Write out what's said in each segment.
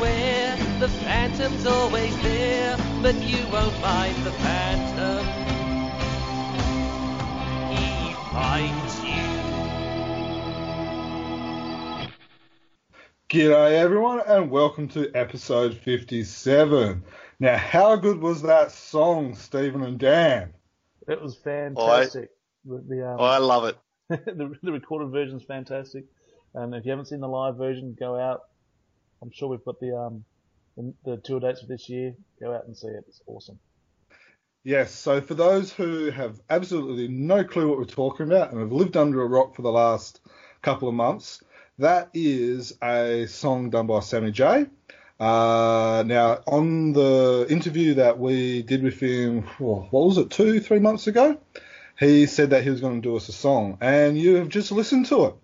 beware, the phantom's always there, but you won't find the phantom. He finds you. G'day everyone and welcome to episode 57. Now how good was that song, Stephen and Dan? It was fantastic. The the, um, I love it. the, the recorded version's fantastic. And if you haven't seen the live version, go out. I'm sure we've got the um the, tour dates for this year. Go out and see it. It's awesome. Yes, so for those who have absolutely no clue what we're talking about and have lived under a rock for the last couple of months, that is a song done by Sammy J. Uh, now, on the interview that we did with him, what was it, two, three months ago, he said that he was going to do us a song, and you have just listened to it.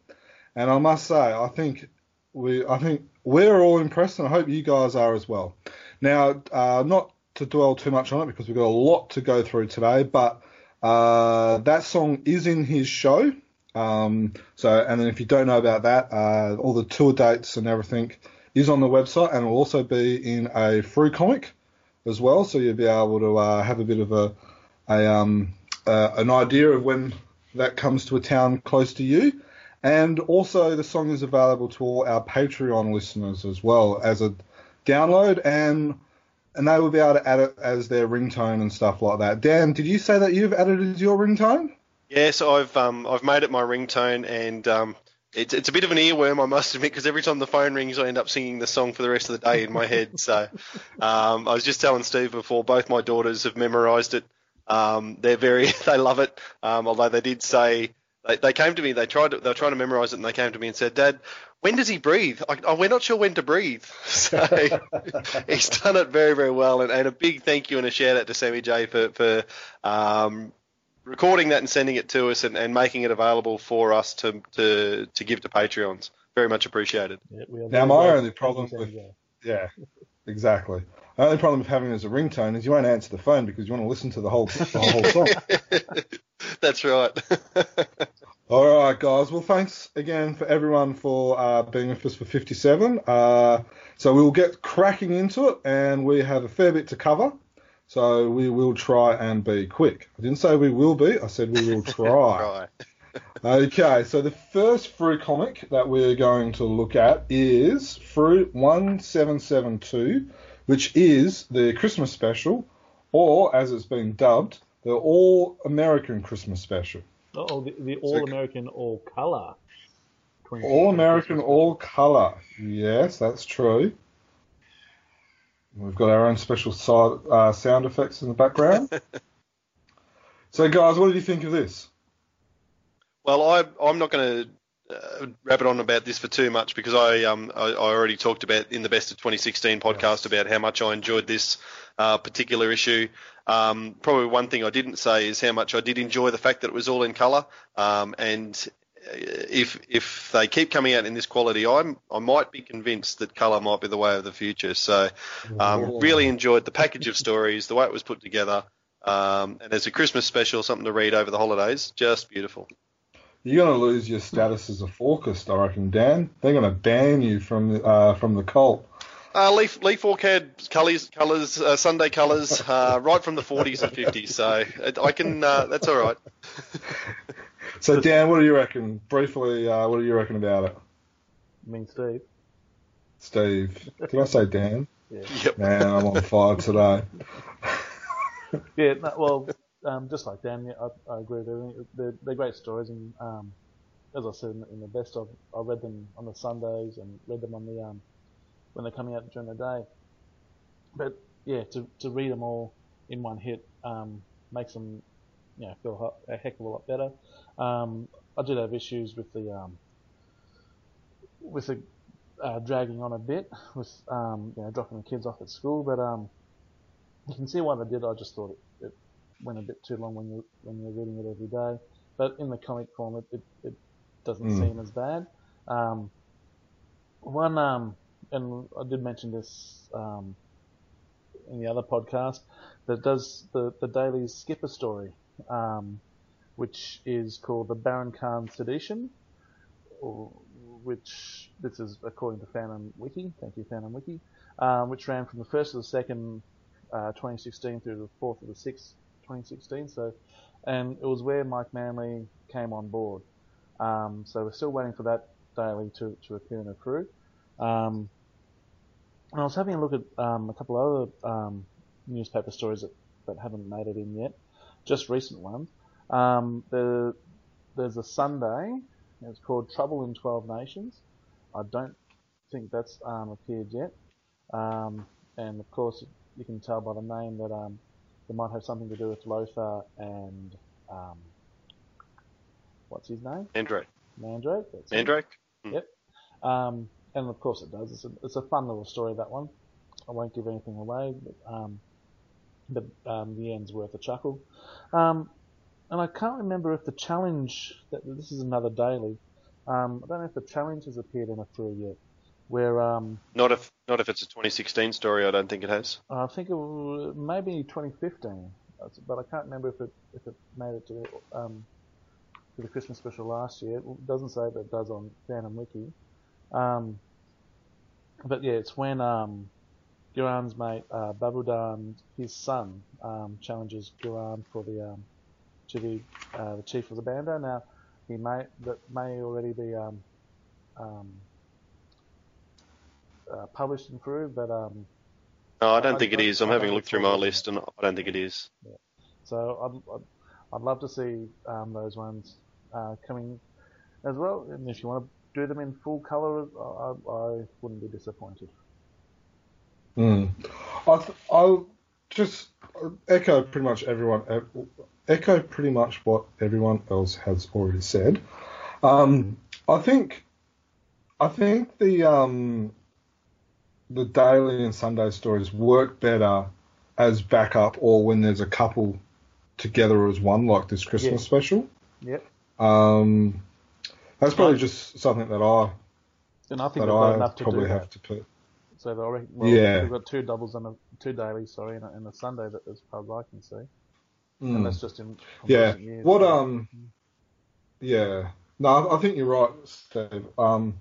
And I must say, I think we, I think we're all impressed, and I hope you guys are as well. Now, uh, not to dwell too much on it because we've got a lot to go through today, but uh, that song is in his show. Um, so, and then if you don't know about that, uh, all the tour dates and everything is on the website, and will also be in a Frew comic as well. So you'll be able to uh, have a bit of a, a um, uh, an idea of when that comes to a town close to you. And also, the song is available to all our Patreon listeners as well as a download, and and they will be able to add it as their ringtone and stuff like that. Dan, did you say that you've added it as your ringtone? Yes, I've um, I've made it my ringtone, and um, it's it's a bit of an earworm, I must admit, because every time the phone rings, I end up singing the song for the rest of the day in my head. So um, I was just telling Steve before, both my daughters have memorised it. Um, they're very they love it. Um, although they did say they, they came to me, they tried to, they were trying to memorise it, and they came to me and said, Dad. When does he breathe? I, oh, we're not sure when to breathe. So he's done it very, very well. And, and a big thank you and a shout out to Sammy J for, for um, recording that and sending it to us and, and making it available for us to, to, to give to Patreons. Very much appreciated. Yeah, we Now, my grateful only problem Sam with- Yeah, exactly. The only problem with having it as a ringtone is you won't answer the phone because you want to listen to the whole the whole song. That's right. All right, guys. Well, thanks again for everyone for uh, being with us for 57. Uh, so we'll get cracking into it, and we have a fair bit to cover. So we will try and be quick. I didn't say we will be. I said we will try. Okay, so the first Frew comic that we're going to look at is Frew 1772, which is the Christmas special, or as it's been dubbed, the All American Christmas special. Oh, the, the All American All Color. All American, all color. Yes, that's true. We've got our own special side, uh, sound effects in the background. so, guys, what did you think of this? Well, I, I'm not going to uh, rabbit on about this for too much because I, um, I, I already talked about in the Best of 2016 podcast about how much I enjoyed this uh, particular issue. Um, probably one thing I didn't say is how much I did enjoy the fact that it was all in colour. Um, and uh, if if they keep coming out in this quality, I'm I might be convinced that colour might be the way of the future. So, um, really enjoyed the package of stories, the way it was put together. Um, and as a Christmas special, something to read over the holidays, just beautiful. You're going to lose your status as a Falkist, I reckon, Dan. They're going to ban you from uh, from the cult. Uh, Leaf Lee Falk had colours, colours, uh, Sunday colours, uh, right from the 40s and 50s. So I can, uh, that's all right. So, Dan, what do you reckon? Briefly, uh, what do you reckon about it? I mean, Steve. Steve. Did I say Dan? Yeah. Yep. Man, I'm on fire today. Yeah, no, well, um, just like Dan, yeah, I, I agree with everything. They're, they're great stories, and um, as I said in, in the best of, I read them on the Sundays and read them on the um, when they're coming out during the day. But yeah, to to read them all in one hit um, makes them, you know, feel a heck of a lot better. Um, I did have issues with the um, with the uh, dragging on a bit with you know dropping the kids off at school, but you can see why they did. I just thought it went a bit too long when you when you're reading it every day. But in the comic form, it it, it doesn't Mm. seem as bad. Um, one um, and I did mention this um, in the other podcast that does the the daily skipper story, um, which is called the Baron Khan Sedition, or, which this is according to Phantom Wiki. Thank you, Phantom Wiki. Um, which ran from the first to the second, uh, 2016 through the fourth of the sixth, 2016. So, and it was where Mike Manley came on board. Um, so we're still waiting for that daily to, to appear in Accrued. Um, and I was having a look at um, a couple of other um, newspaper stories that, that haven't made it in yet, just recent ones. Um, the, there's a Sunday. It's called Trouble in Twelve Nations. I don't think that's um, appeared yet. Um, and of course, you can tell by the name that um, it might have something to do with Lothar and um, what's his name? Mandrake. Mandrake. That's. Mandrake? Um, and of course it does. It's a, it's a fun little story, that one. I won't give anything away, but, um, but um, the end's worth a chuckle. Um, and I can't remember if the challenge, that this is another daily, um, I don't know if the challenge has appeared in a Frew yet, where um, Not if not if it's a 2016 story. I don't think it has. I think it was maybe 2015, but I can't remember if it if it made it to um, to the Christmas special last year. It doesn't say, that it does on Phantom Wiki. Um, but yeah, it's when um, Guran's mate uh, Babudan, his son, um, challenges Guran for the um, to be uh, the chief of the Bandar. Now, he may that may already be um, um, uh, published and Frew, but um, No, I don't I- think it I- is. I'm I having a look through my that. list, and I don't think it is. So I'd, I'd, I'd love to see um, those ones uh, coming as well. And if you want to do them in full colour, I, I wouldn't be disappointed. Mm. I th- I'll just echo pretty much everyone echo pretty much what everyone else has already said. Um, I think I think the um, the daily and Sunday stories work better as backup or when there's a couple together as one, like this Christmas Yeah. special. Yep. Um, that's probably just something that I And I think that I enough to do probably that. have to put. So I reckon, well, Yeah. we've got two doubles and a two dailies, sorry, and a, and a Sunday that, as far as I can see. Mm. And that's just in Yeah. years. What um yeah. No, I- I think you're right, Steve. Um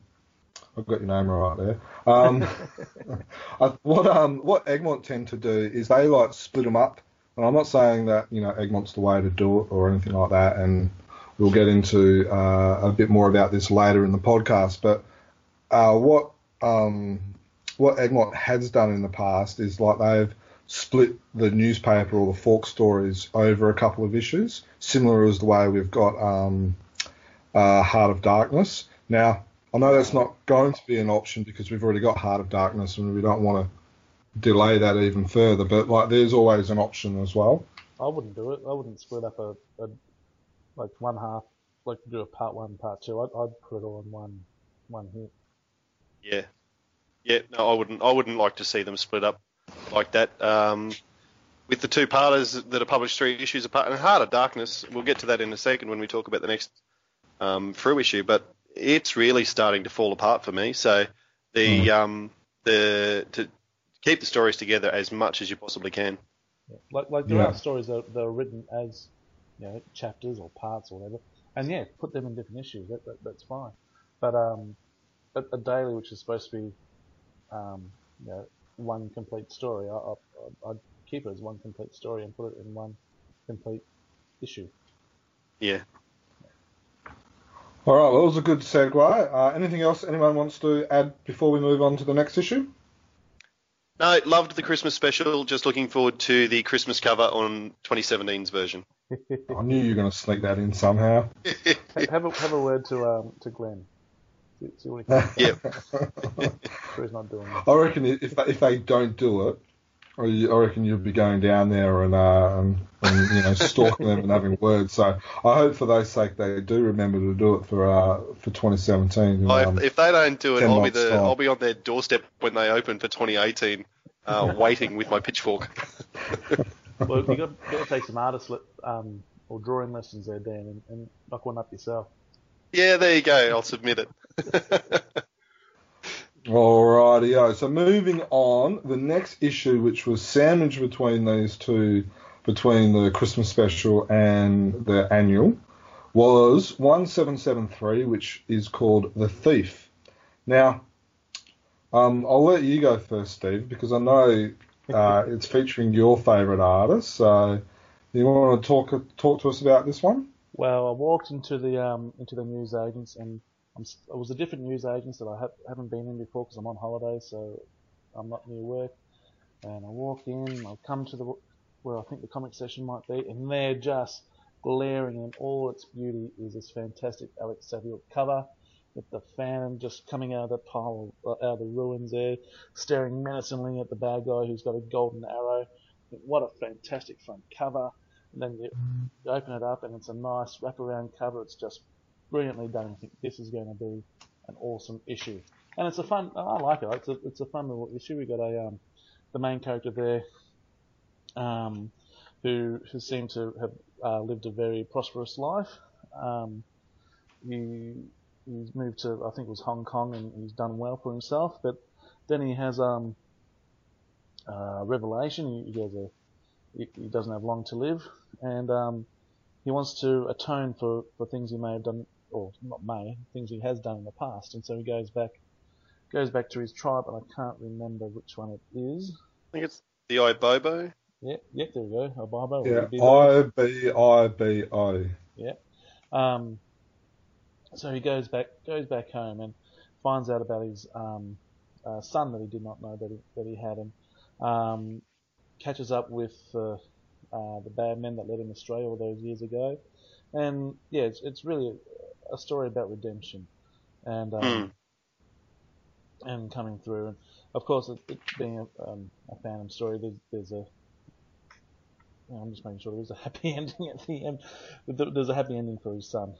I've got your name right there. Um what um what Egmont tend to do is they like split them up. And I'm not saying that, you know, Egmont's the way to do it or anything like that and we'll get into uh, a bit more about this later in the podcast, but uh, what um what Egmont has done in the past is like they've split the newspaper or the Falk stories over a couple of issues, similar as the way we've got um, uh, Heart of Darkness. Now, I know that's not going to be an option because we've already got Heart of Darkness and we don't want to delay that even further, but like there's always an option as well. I wouldn't do it. I wouldn't split up a, a like one half, like do a part one, part two. I'd, I'd put it all in one one hit. Yeah, yeah. No, I wouldn't. I wouldn't like to see them split up like that. Um, with the two parters that are published three issues apart, and Heart of Darkness, we'll get to that in a second when we talk about the next um, Frew issue. But it's really starting to fall apart for me. So the um, the to keep the stories together as much as you possibly can. Yeah. Like like there Yeah. are stories that, that are written as you know chapters or parts or whatever, and yeah, put them in different issues. That, that that's fine. But um, a, a daily which is supposed to be um, you know one complete story, I, I, I'd keep it as one complete story and put it in one complete issue. Yeah. All right, well, that was a good segue. Uh, anything else anyone wants to add before we move on to the next issue? No, loved the Christmas special. Just looking forward to the Christmas cover on 2017's version. I knew you were going to sneak that in somehow. Have a have a word to um to Glenn. See, see what he can. Yep. sure he's not doing that. I reckon if they, if they don't do it, or you, I reckon you'll be going down there and, uh, and, and you know stalking them and having words. So I hope for their sake they do remember to do it for uh, for 2017. Oh, Um, if, if they don't do it, I'll be the time. I'll be on their doorstep when they open for 2018, uh, waiting with my pitchfork. well, you got, got to take some artist le- um, or drawing lessons there, Dan, and, and knock one up yourself. Yeah, there you go. I'll submit it. Alrighty, so moving on, the next issue, which was sandwiched between these two, between the Christmas special and the annual, was 1773, which is called The Thief. Now, um, I'll let you go first, Steve, because I know uh, it's featuring your favourite artist. So, you want to talk talk to us about this one? Well, I walked into the um, into the news agents, and I'm, was a different news agents that I ha- haven't been in before because I'm on holiday, so I'm not near work. And I walk in, I come to the where I think the comic session might be, and they're just glaring in all its beauty is this fantastic Alex Saviuk cover with the Phantom just coming out of the pile, uh, out of the ruins there, staring menacingly at the bad guy who's got a golden arrow. What a fantastic front cover! And then you, you open it up, and it's a nice wraparound cover. It's just brilliantly done. I think this is going to be an awesome issue, and it's a fun. I like it. It's a it's a fun little issue. We got a um, the main character there, um, who who seemed to have uh, lived a very prosperous life. Um, he he's moved to I think it was Hong Kong, and he's done well for himself. But then he has um, uh, revelation. He, he has a he, he doesn't have long to live, and um, he wants to atone for, for things he may have done, or not may, things he has done in the past, and so he goes back goes back to his tribe, and I can't remember which one it is. I think it's the Ibobo. Yeah, yeah, there we go. Ibobo. Yeah, the Bibo. I B I B O. Um, so he goes back goes back home and finds out about his um, uh, son that he did not know that he, that he had, and um, catches up with uh, uh, the bad men that led him astray all those years ago. And yeah, it's, it's really a, a story about redemption and um, and coming through. And of course, it, it being a, um, a Phantom story, there's, there's a I'm just making sure there's a happy ending at the end. There's a happy ending for his son,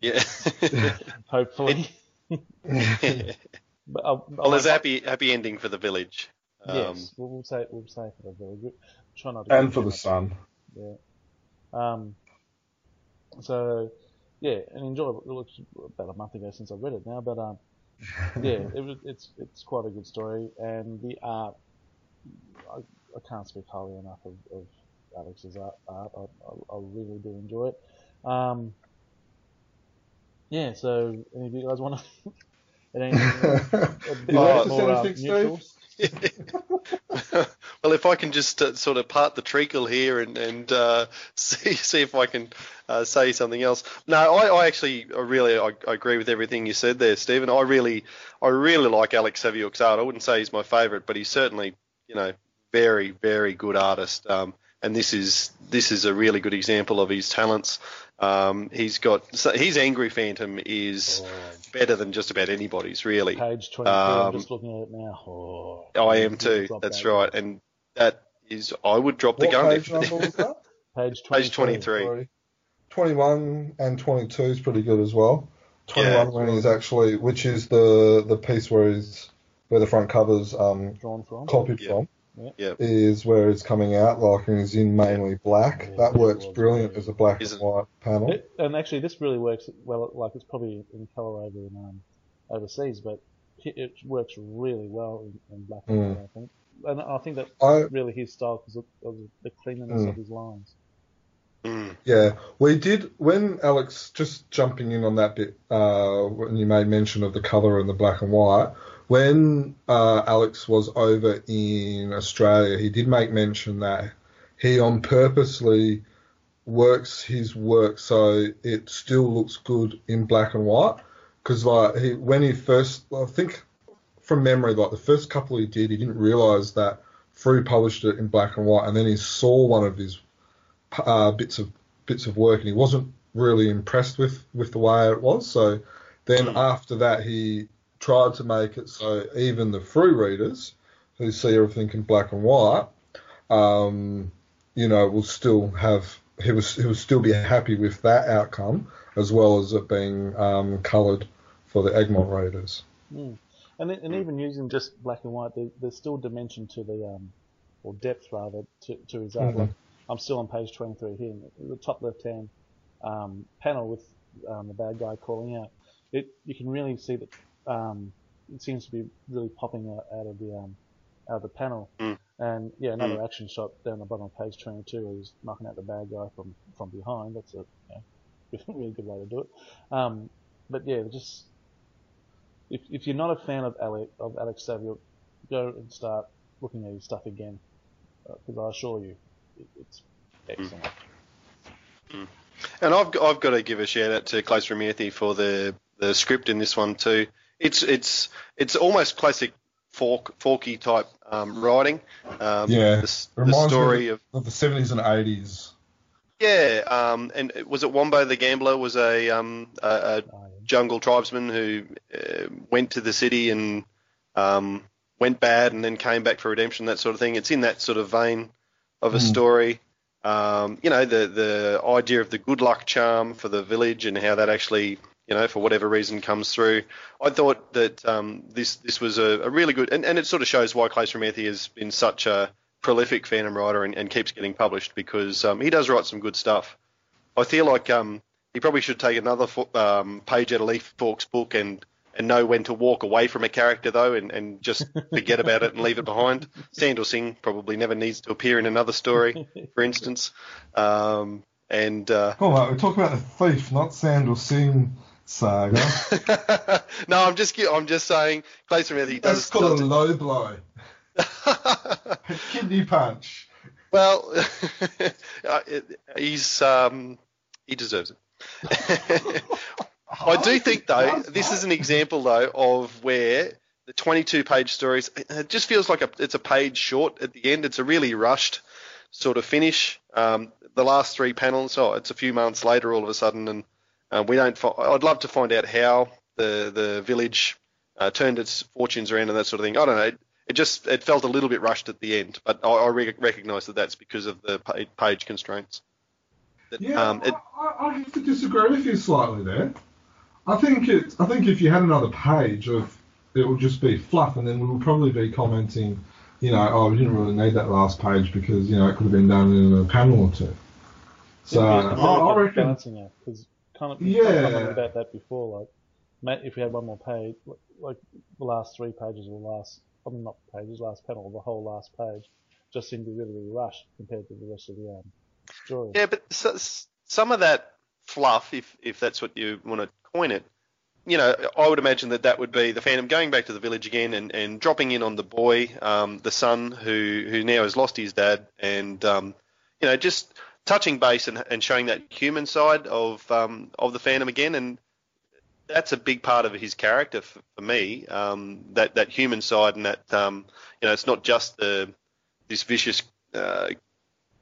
Yeah. hopefully. But I'll, well, there's a happy happy ending for the village. Um, Yes, we'll, we'll say we'll say for the village. Try not to. and for the son. Yeah. Um. So, yeah, and enjoyable. It was about a month ago since I read it now, but um, yeah, it. It's it's quite a good story, and the art. I, I can't speak highly enough of, of Alex's art. art. I, I, I really do enjoy it. Um. Yeah. So, any of you guys want to? anything a bit You like notice more, uh, anything. Steve? well, if I can just uh, sort of part the treacle here and, and uh, see see if I can uh, say something else. No, I, I actually I really I, I agree with everything you said there, Stephen. I really I really like Alex Saviuk's art. I wouldn't say he's my favourite, but he's certainly you know very very good artist. Um, and this is this is a really good example of his talents. Um, he's got so his Angry Phantom is better than just about anybody's really. Page 23, I'm Um, just looking at it now. Oh, I am too. That's that. right, and that is I would drop the What gun page if number was that? Page 23. page 23. 21 and 22 is pretty good as well. 21 Yeah. when he's actually, which is the the piece where he's where the front cover's um Drawn from. copied Yeah. from. Yeah. Is where it's coming out like and he's in mainly black. Yeah, that works brilliant very- as a black Isn't- and white panel. It, and actually, this really works well. Like it's probably in color over in um, overseas, but it, it works really well in, in black and Mm. white. I think, and I think that I really his style because of, of the cleanliness Mm. of his lines. Mm. Yeah, we did when Alex just jumping in on that bit uh, when you made mention of the color and the black and white. When uh, Alex was over in Australia, he did make mention that he on purposely works his work so it still looks good in black and white. Because like he, when he first, I think from memory, like the first couple he did, he didn't realize that Frew published it in black and white, and then he saw one of his uh, bits of bits of work, and he wasn't really impressed with with the way it was. So then Mm. after that, he tried to make it so even the Frew readers who see everything in black and white, um, you know, will still have he was he will still be happy with that outcome as well as it being um, coloured for the Egmont readers. Mm. And and even using just black and white, there, there's still dimension to the um, or depth rather, to, to his art. Mhm. Like, I'm still on page 23 here, the top left-hand um, panel with um, the bad guy calling out. It you can really see that um, it seems to be really popping out, out of the um, out of the panel. Mm. And yeah, another action shot down the bottom of page 22 where he's knocking out the bad guy from from behind. That's a you know, really good way to do it. Um, but yeah, just if if you're not a fan of Alex of Alex Saviuk, go and start looking at his stuff again, because I assure you, it, it's excellent. And I've got, I've got to give a shout out to Claes Reimerthi for the the script in this one too. It's it's it's almost classic Falk forky type um, writing. Um, Yeah, the, s- the Reminds story me of of the 70s and 80s. yeah, um, and was it Wombo the gambler was a um a, a Uh, jungle tribesman who uh, went to the city and um, went bad and then came back for redemption, that sort of thing. It's in that sort of vein of a Hmm. story. Um, you know, the the idea of the good luck charm for the village and how that actually, you know, for whatever reason comes through. I thought that um, this this was a, a really good, and, and it sort of shows why Claes Reimerthi has been such a prolific Phantom writer and, and keeps getting published because um, he does write some good stuff. I feel like um, he probably should take another fo- um, page out of Lee Falk's book and, and know when to walk away from a character though, and, and just forget about it and leave it behind. Sandal Singh probably never needs to appear in another story, for instance. Um, and uh, Oh, mate, we're talking about the thief, not Sandal Singh saga. no, I'm just I'm just saying, Clay Smith, he does. That's does. called a does low blow. Kidney punch. well, uh, he's um, he deserves it. I do think though this is an example though of where the 22 page stories it just feels like a, it's a page short at the end. It's a really rushed sort of finish. Um, the last three panels, oh, it's a few months later all of a sudden, and uh, we don't. Fi- I'd love to find out how the the village uh, turned its fortunes around and that sort of thing. I don't know. It, it just it felt a little bit rushed at the end, but I, I re- recognise that that's because of the page constraints. That, Yeah, um, it, I, I- I have to disagree with you slightly there. I think it. I think if you had another page of, it would just be fluff, and then we would probably be commenting, you know, oh, we didn't really need that last page because you know it could have been done in a panel or two. So Yeah, I, it's a I really reckon. balancing act because kind of Yeah. yeah commented about that before. Like, ma- if we had one more page, like- like the last three pages or the last, I mean not pages, last panel, the whole last page, just seemed to be really, really rushed compared to the rest of the um, Yeah, but so, some of that fluff, if if that's what you want to coin it, you know, I would imagine that that would be the Phantom going back to the village again and, and dropping in on the boy, um, the son who who now has lost his dad, and um, you know, just touching base and, and showing that human side of um, of the Phantom again, and that's a big part of his character for, for me. Um, that that human side and that um, you know, it's not just the this vicious uh,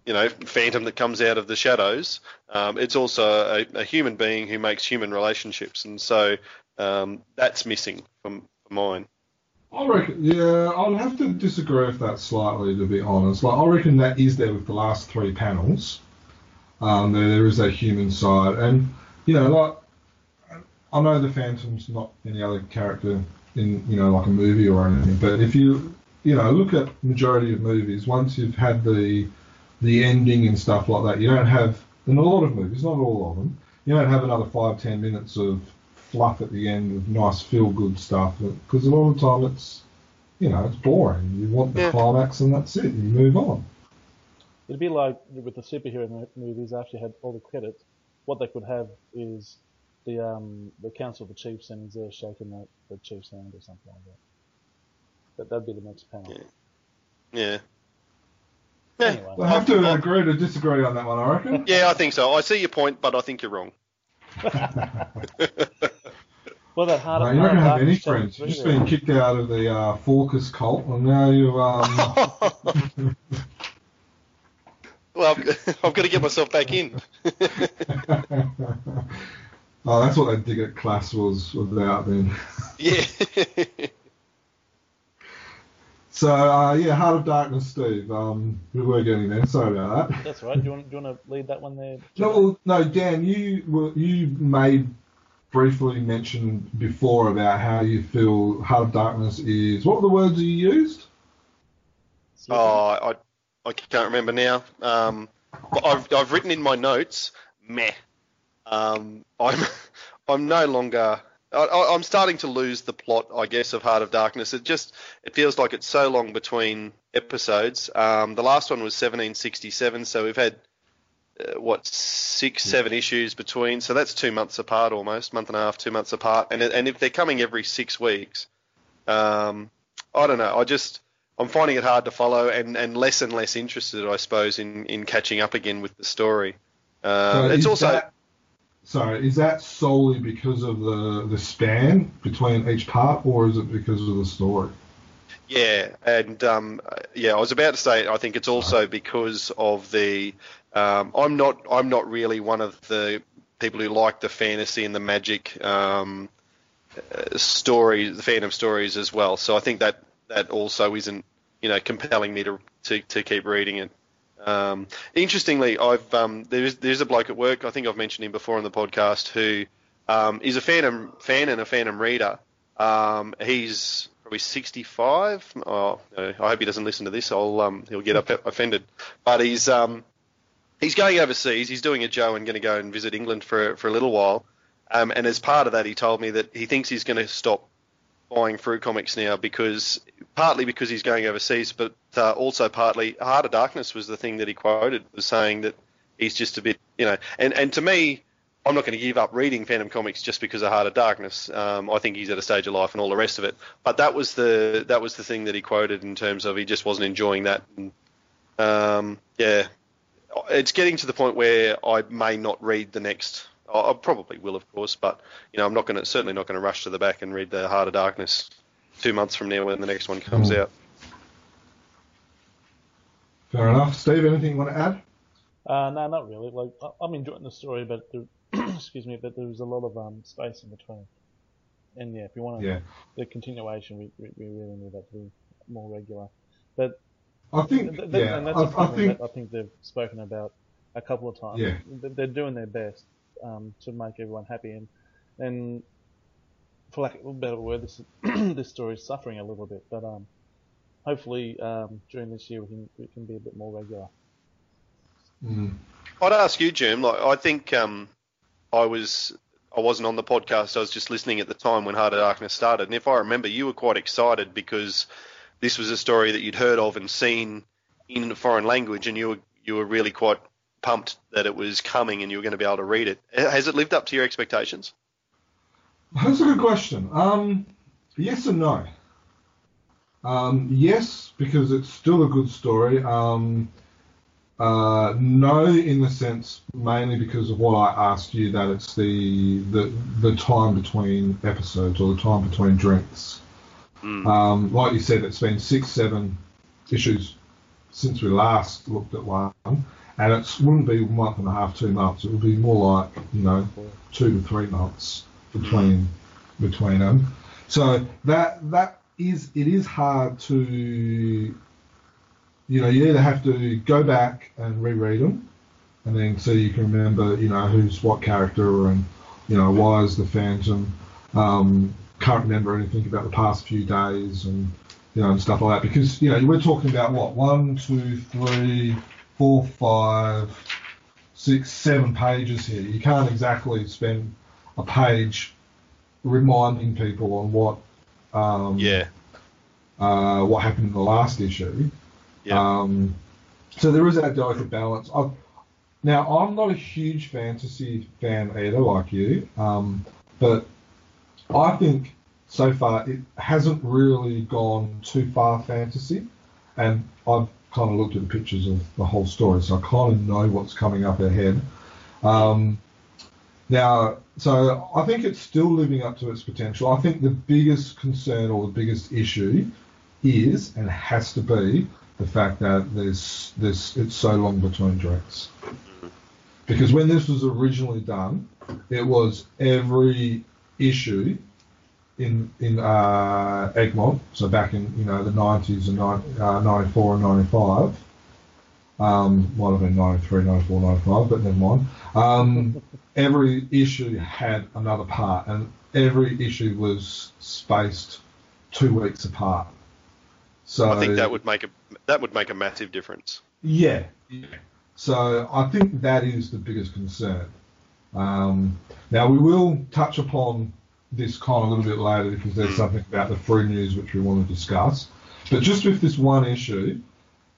you know, phantom that comes out of the shadows. Um, it's also a, a human being who makes human relationships, and so um, that's missing from, from mine. I reckon, yeah, I'll have to disagree with that slightly, to be honest. Like, I reckon that is there with the last three panels. Um, there, there is that human side, and you know, like, I know the Phantom's not any other character in, you know, like a movie or anything, but if you, you know, look at majority of movies, once you've had the, the ending and stuff like that, you don't have, in a lot of movies, not all of them, you don't have another five, ten minutes of fluff at the end of nice feel good stuff because a lot of the time it's you know it's boring. You want the Yeah. climax and that's it. You move on. It'd be like with the superhero mo- movies after you had all the credits. What they could have is the um the Council of the Chiefs and he's there shaking the, the Chief's hand or something like that. That that'd be the next panel. Yeah. Yeah, Anyway. I have to I- agree to disagree on that one. I reckon. yeah, I think so. I see your point, but I think you're wrong. Well, that hard. No, you're not going to have any friends. You've just there. been kicked out of the uh, Fawcus cult, and now you. Um, Well, I've, I've got to get myself back in. oh, that's what that dig at class was about then. yeah. So uh, yeah, Heart of Darkness, Steve. Um, we were getting there. Sorry about that. That's right. Do you want do you want to lead that one there? No, well, no, Dan, you were, you made briefly mention before about how you feel Heart of Darkness is. What were the words you used? Oh, I, I can't remember now. Um, but I've I've written in my notes, meh. Um, I'm I'm no longer. I, I'm starting to lose the plot, I guess, of Heart of Darkness. It just it feels like it's so long between episodes. Um, the last one was 1767, so we've had uh, what six, seven issues between. So that's two months apart almost, month and a half, two months apart. And and if they're coming every six weeks, um, I don't know. I just I'm finding it hard to follow and, and less and less interested, I suppose, in, in catching up again with the story. Uh, So it's also that- sorry, is that solely because of the the span between each part, or is it because of the story? Yeah, and um, yeah, I was about to say I think it's also because of the. Um, I'm not. I'm not really one of the people who like the fantasy and the magic um, stories, the Phantom stories as well. So I think that that also isn't, you know, compelling me to to, to keep reading it. Um, interestingly, I've um, there's there's a bloke at work. I think I've mentioned him before on the podcast who um, is a Phantom fan and a Phantom reader. Um, he's probably 65. Oh, I hope he doesn't listen to this. I'll um, he'll get offended. But he's um, he's going overseas. He's doing a Joe and going to go and visit England for for a little while. And as part of that, he told me that he thinks he's going to stop buying Frew comics now because partly because he's going overseas, but uh, also partly Heart of Darkness was the thing that he quoted was saying that he's just a bit, you know, and and to me. I'm not going to give up reading Phantom comics just because of Heart of Darkness. Um, I think he's at a stage of life and all the rest of it. But that was the that was the thing that he quoted in terms of he just wasn't enjoying that. And, um, yeah, it's getting to the point where I may not read the next. I I probably will, of course, but you know, I'm not going to certainly not going to rush to the back and read the Heart of Darkness two months from now when the next one comes Mm. out. Fair enough. Steve, anything you want to add? Uh, no, not really. Like I- I'm enjoying the story, but there, excuse me, but there's a lot of um, space in between. And yeah, if you want to, Yeah. the continuation, we, we, we really need that to be more regular. But I think, th- th- yeah, and that's I, a I problem think, that I think they've spoken about a couple of times. Yeah. They're doing their best um, to make everyone happy, and and for lack of a better word, this this story is suffering a little bit. But um, hopefully um, during this year we can we can be a bit more regular. mm, I'd ask you, Jim. Like, I think um, I was I wasn't on the podcast. I was just listening at the time when Heart of Darkness started, and if I remember, you were quite excited because this was a story that you'd heard of and seen in a foreign language, and you were you were really quite pumped that it was coming and you were going to be able to read it. Has it lived up to your expectations? That's a good question. Um, yes and no. Um, yes, because it's still a good story. Um, uh, no, in the sense mainly because of what I asked you that it's the the the time between episodes or the time between drinks. Mm. Um, like you said, it's been six, seven issues since we last looked at one, and it wouldn't be a month and a half, two months. It would be more like you know two to three months between between them. So that that is it is hard to you know you either have to go back and reread them, and then so you can remember you know who's what character and you know why is the Phantom. Um, can't remember anything about the past few days and you know and stuff like that because you know we're talking about what one, two, three, four, five, six, seven pages here. You can't exactly spend a page reminding people on what um, Yeah. uh, what happened in the last issue. Yeah. Um, so there is that delicate balance. i now, I'm not a huge fantasy fan either, like you, um, but I think so far it hasn't really gone too far fantasy, and I've kind of looked at the pictures of the whole story, so I kind of know what's coming up ahead. Um, now, so I think it's still living up to its potential. I think the biggest concern or the biggest issue is and has to be the fact that there's there's it's so long between drinks. Because when this was originally done, it was every issue in in uh, Egmont, so back in you know the 90s and uh, 94 and 95. Um, might have been 93, 94, 95, but never mind. Um, every issue had another part, and every issue was spaced two weeks apart. So I think that would make a that would make a massive difference. Yeah. So I think that is the biggest concern. Um, now we will touch upon this con a little bit later because there's something about the Frew news which we want to discuss. But just with this one issue,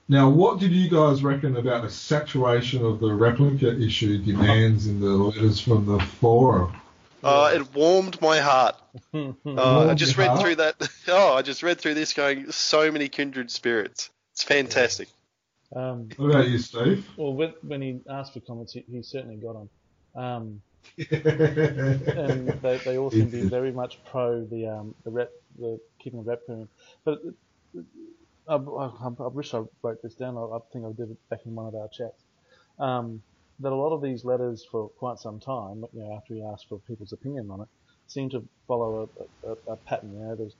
now what did you guys reckon about the saturation of the replica issue demands in the letters from the forum? Uh, it warmed my heart. Uh, I just read heart? through that. Oh, I just read through this, going so many kindred spirits. It's fantastic. Um, What about you, Steve? well, when, when he asked for comments, he, he certainly got them. Um, and they, they all seem to be very much pro the um, the rep the keeping the rep premium. But I, I, I wish I wrote this down. I, I think I did it back in one of our chats. Um, that a lot of these letters for quite some time, you know, after we asked for people's opinion on it, seem to follow a, a, a pattern. You know, there's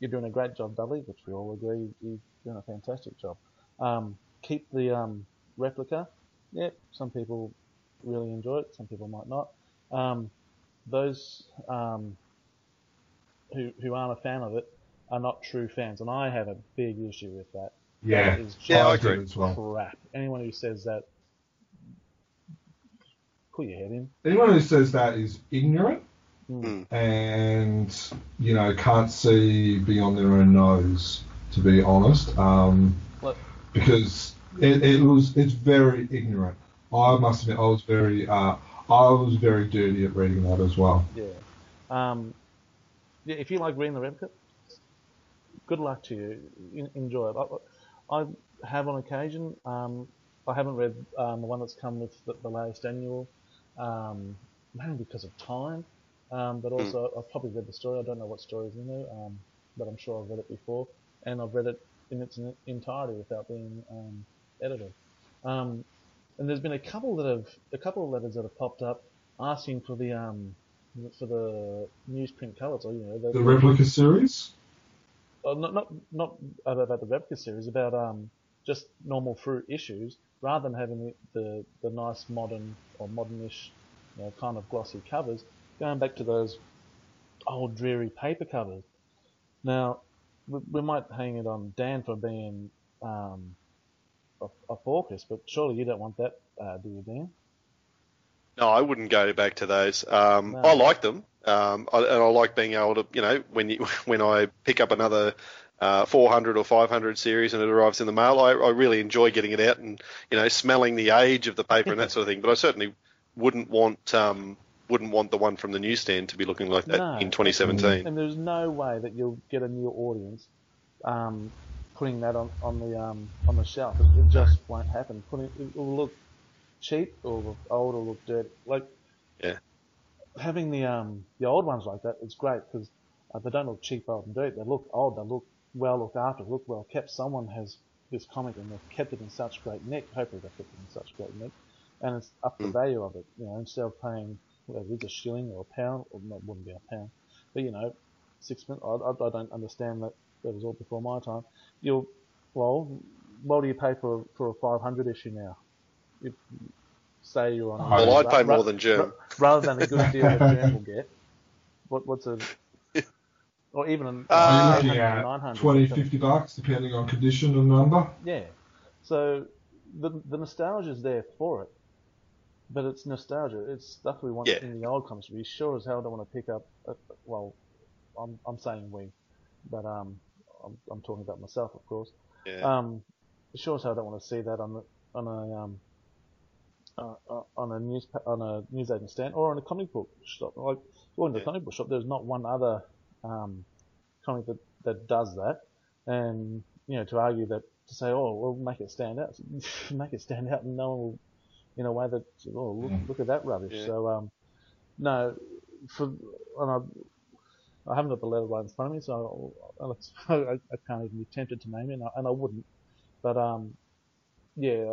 you're doing a great job, Dudley, which we all agree you're doing a fantastic job. Um, keep the um, replica. Yeah, some people really enjoy it, some people might not. Um, those um, who who aren't a fan of it are not true fans, and I have a big issue with that. yeah, That is Yeah, I agree. as well. crap. Anyone who says that, pull your head in. Anyone who says that is ignorant Mm. and you know can't see beyond their own nose. To be honest, um, Look. because it, it was it's very ignorant. I must admit, I was very uh, I was very dirty at reading that as well. Yeah. Um, yeah, if you like reading the Replica, good luck to you. Enjoy it. I, I have on occasion. Um, I haven't read um, the one that's come with the, the latest annual, um, mainly because of time. Um, but also, I've probably read the story. I don't know what story's in there, um, but I'm sure I've read it before, and I've read it in its entirety without being um, edited. Um, and there's been a couple that have a couple of letters that have popped up asking for the um for the newsprint colours, or you know, the, The replica series. Uh, not not not about, the replica series, about um just normal Frew issues, rather than having the the, nice modern or modernish, you know, kind of glossy covers, going back to those old dreary paper covers. Now, we, we might hang it on Dan for being um a, a Fawkes, but surely you don't want that, uh, do you, Dan? No, I wouldn't go back to those. Um, No. I like them, um, I, and I like being able to, you know, when you when I pick up another uh, 400 or 500 series and it arrives in the mail, I, I really enjoy getting it out and you know smelling the age of the paper and that sort of thing. But I certainly wouldn't want um, wouldn't want the one from the newsstand to be looking like that No. in 2017. And there's no way that you'll get a new audience um, putting that on, on the um, on the shelf. It, it just won't happen. Putting it will look cheap or look old or look dirty. Like Yeah. having the um the old ones like that is great because uh, they don't look cheap, old, and dirty. They look old. They look well looked after. Look well kept. Someone has this comic and they've kept it in such great nick. Hopefully they've kept it in such great nick, and it's up the Mm. value of it. You know, instead of paying whatever is, a shilling or a pound, or not wouldn't be a pound, but you know, sixpence. I, I, I don't understand that. That was all before my time. You'll, well, what do you pay for for a 500 issue now? You say you're on. Well, I'd pay ra- more than Germ. ra- rather than the good deal that Germ will get. What what's a or even an Uh, You're looking at 20, 50 bucks, depending on condition and number. Yeah. So the the nostalgia is there for it, but it's nostalgia. It's stuff we want Yeah. in the old comics. We sure as hell don't want to pick up. A, well, I'm I'm saying we, but um, I'm I'm talking about myself, of course. Yeah. Um, sure as hell don't want to see that on the on a um. Uh, uh, on a news on a newsagent stand or on a comic book shop. Like going to a comic book shop, there's not one other um, comic that, that does that. And you know, to argue that to say, oh, we'll make it stand out, make it stand out, and no one will, in a way that, oh, look, Mm. look at that rubbish. Yeah. So, um, no, for and I, I haven't got the letter right in front of me, so I'll, I, I can't even be tempted to name it, and I, and I wouldn't. But um, yeah,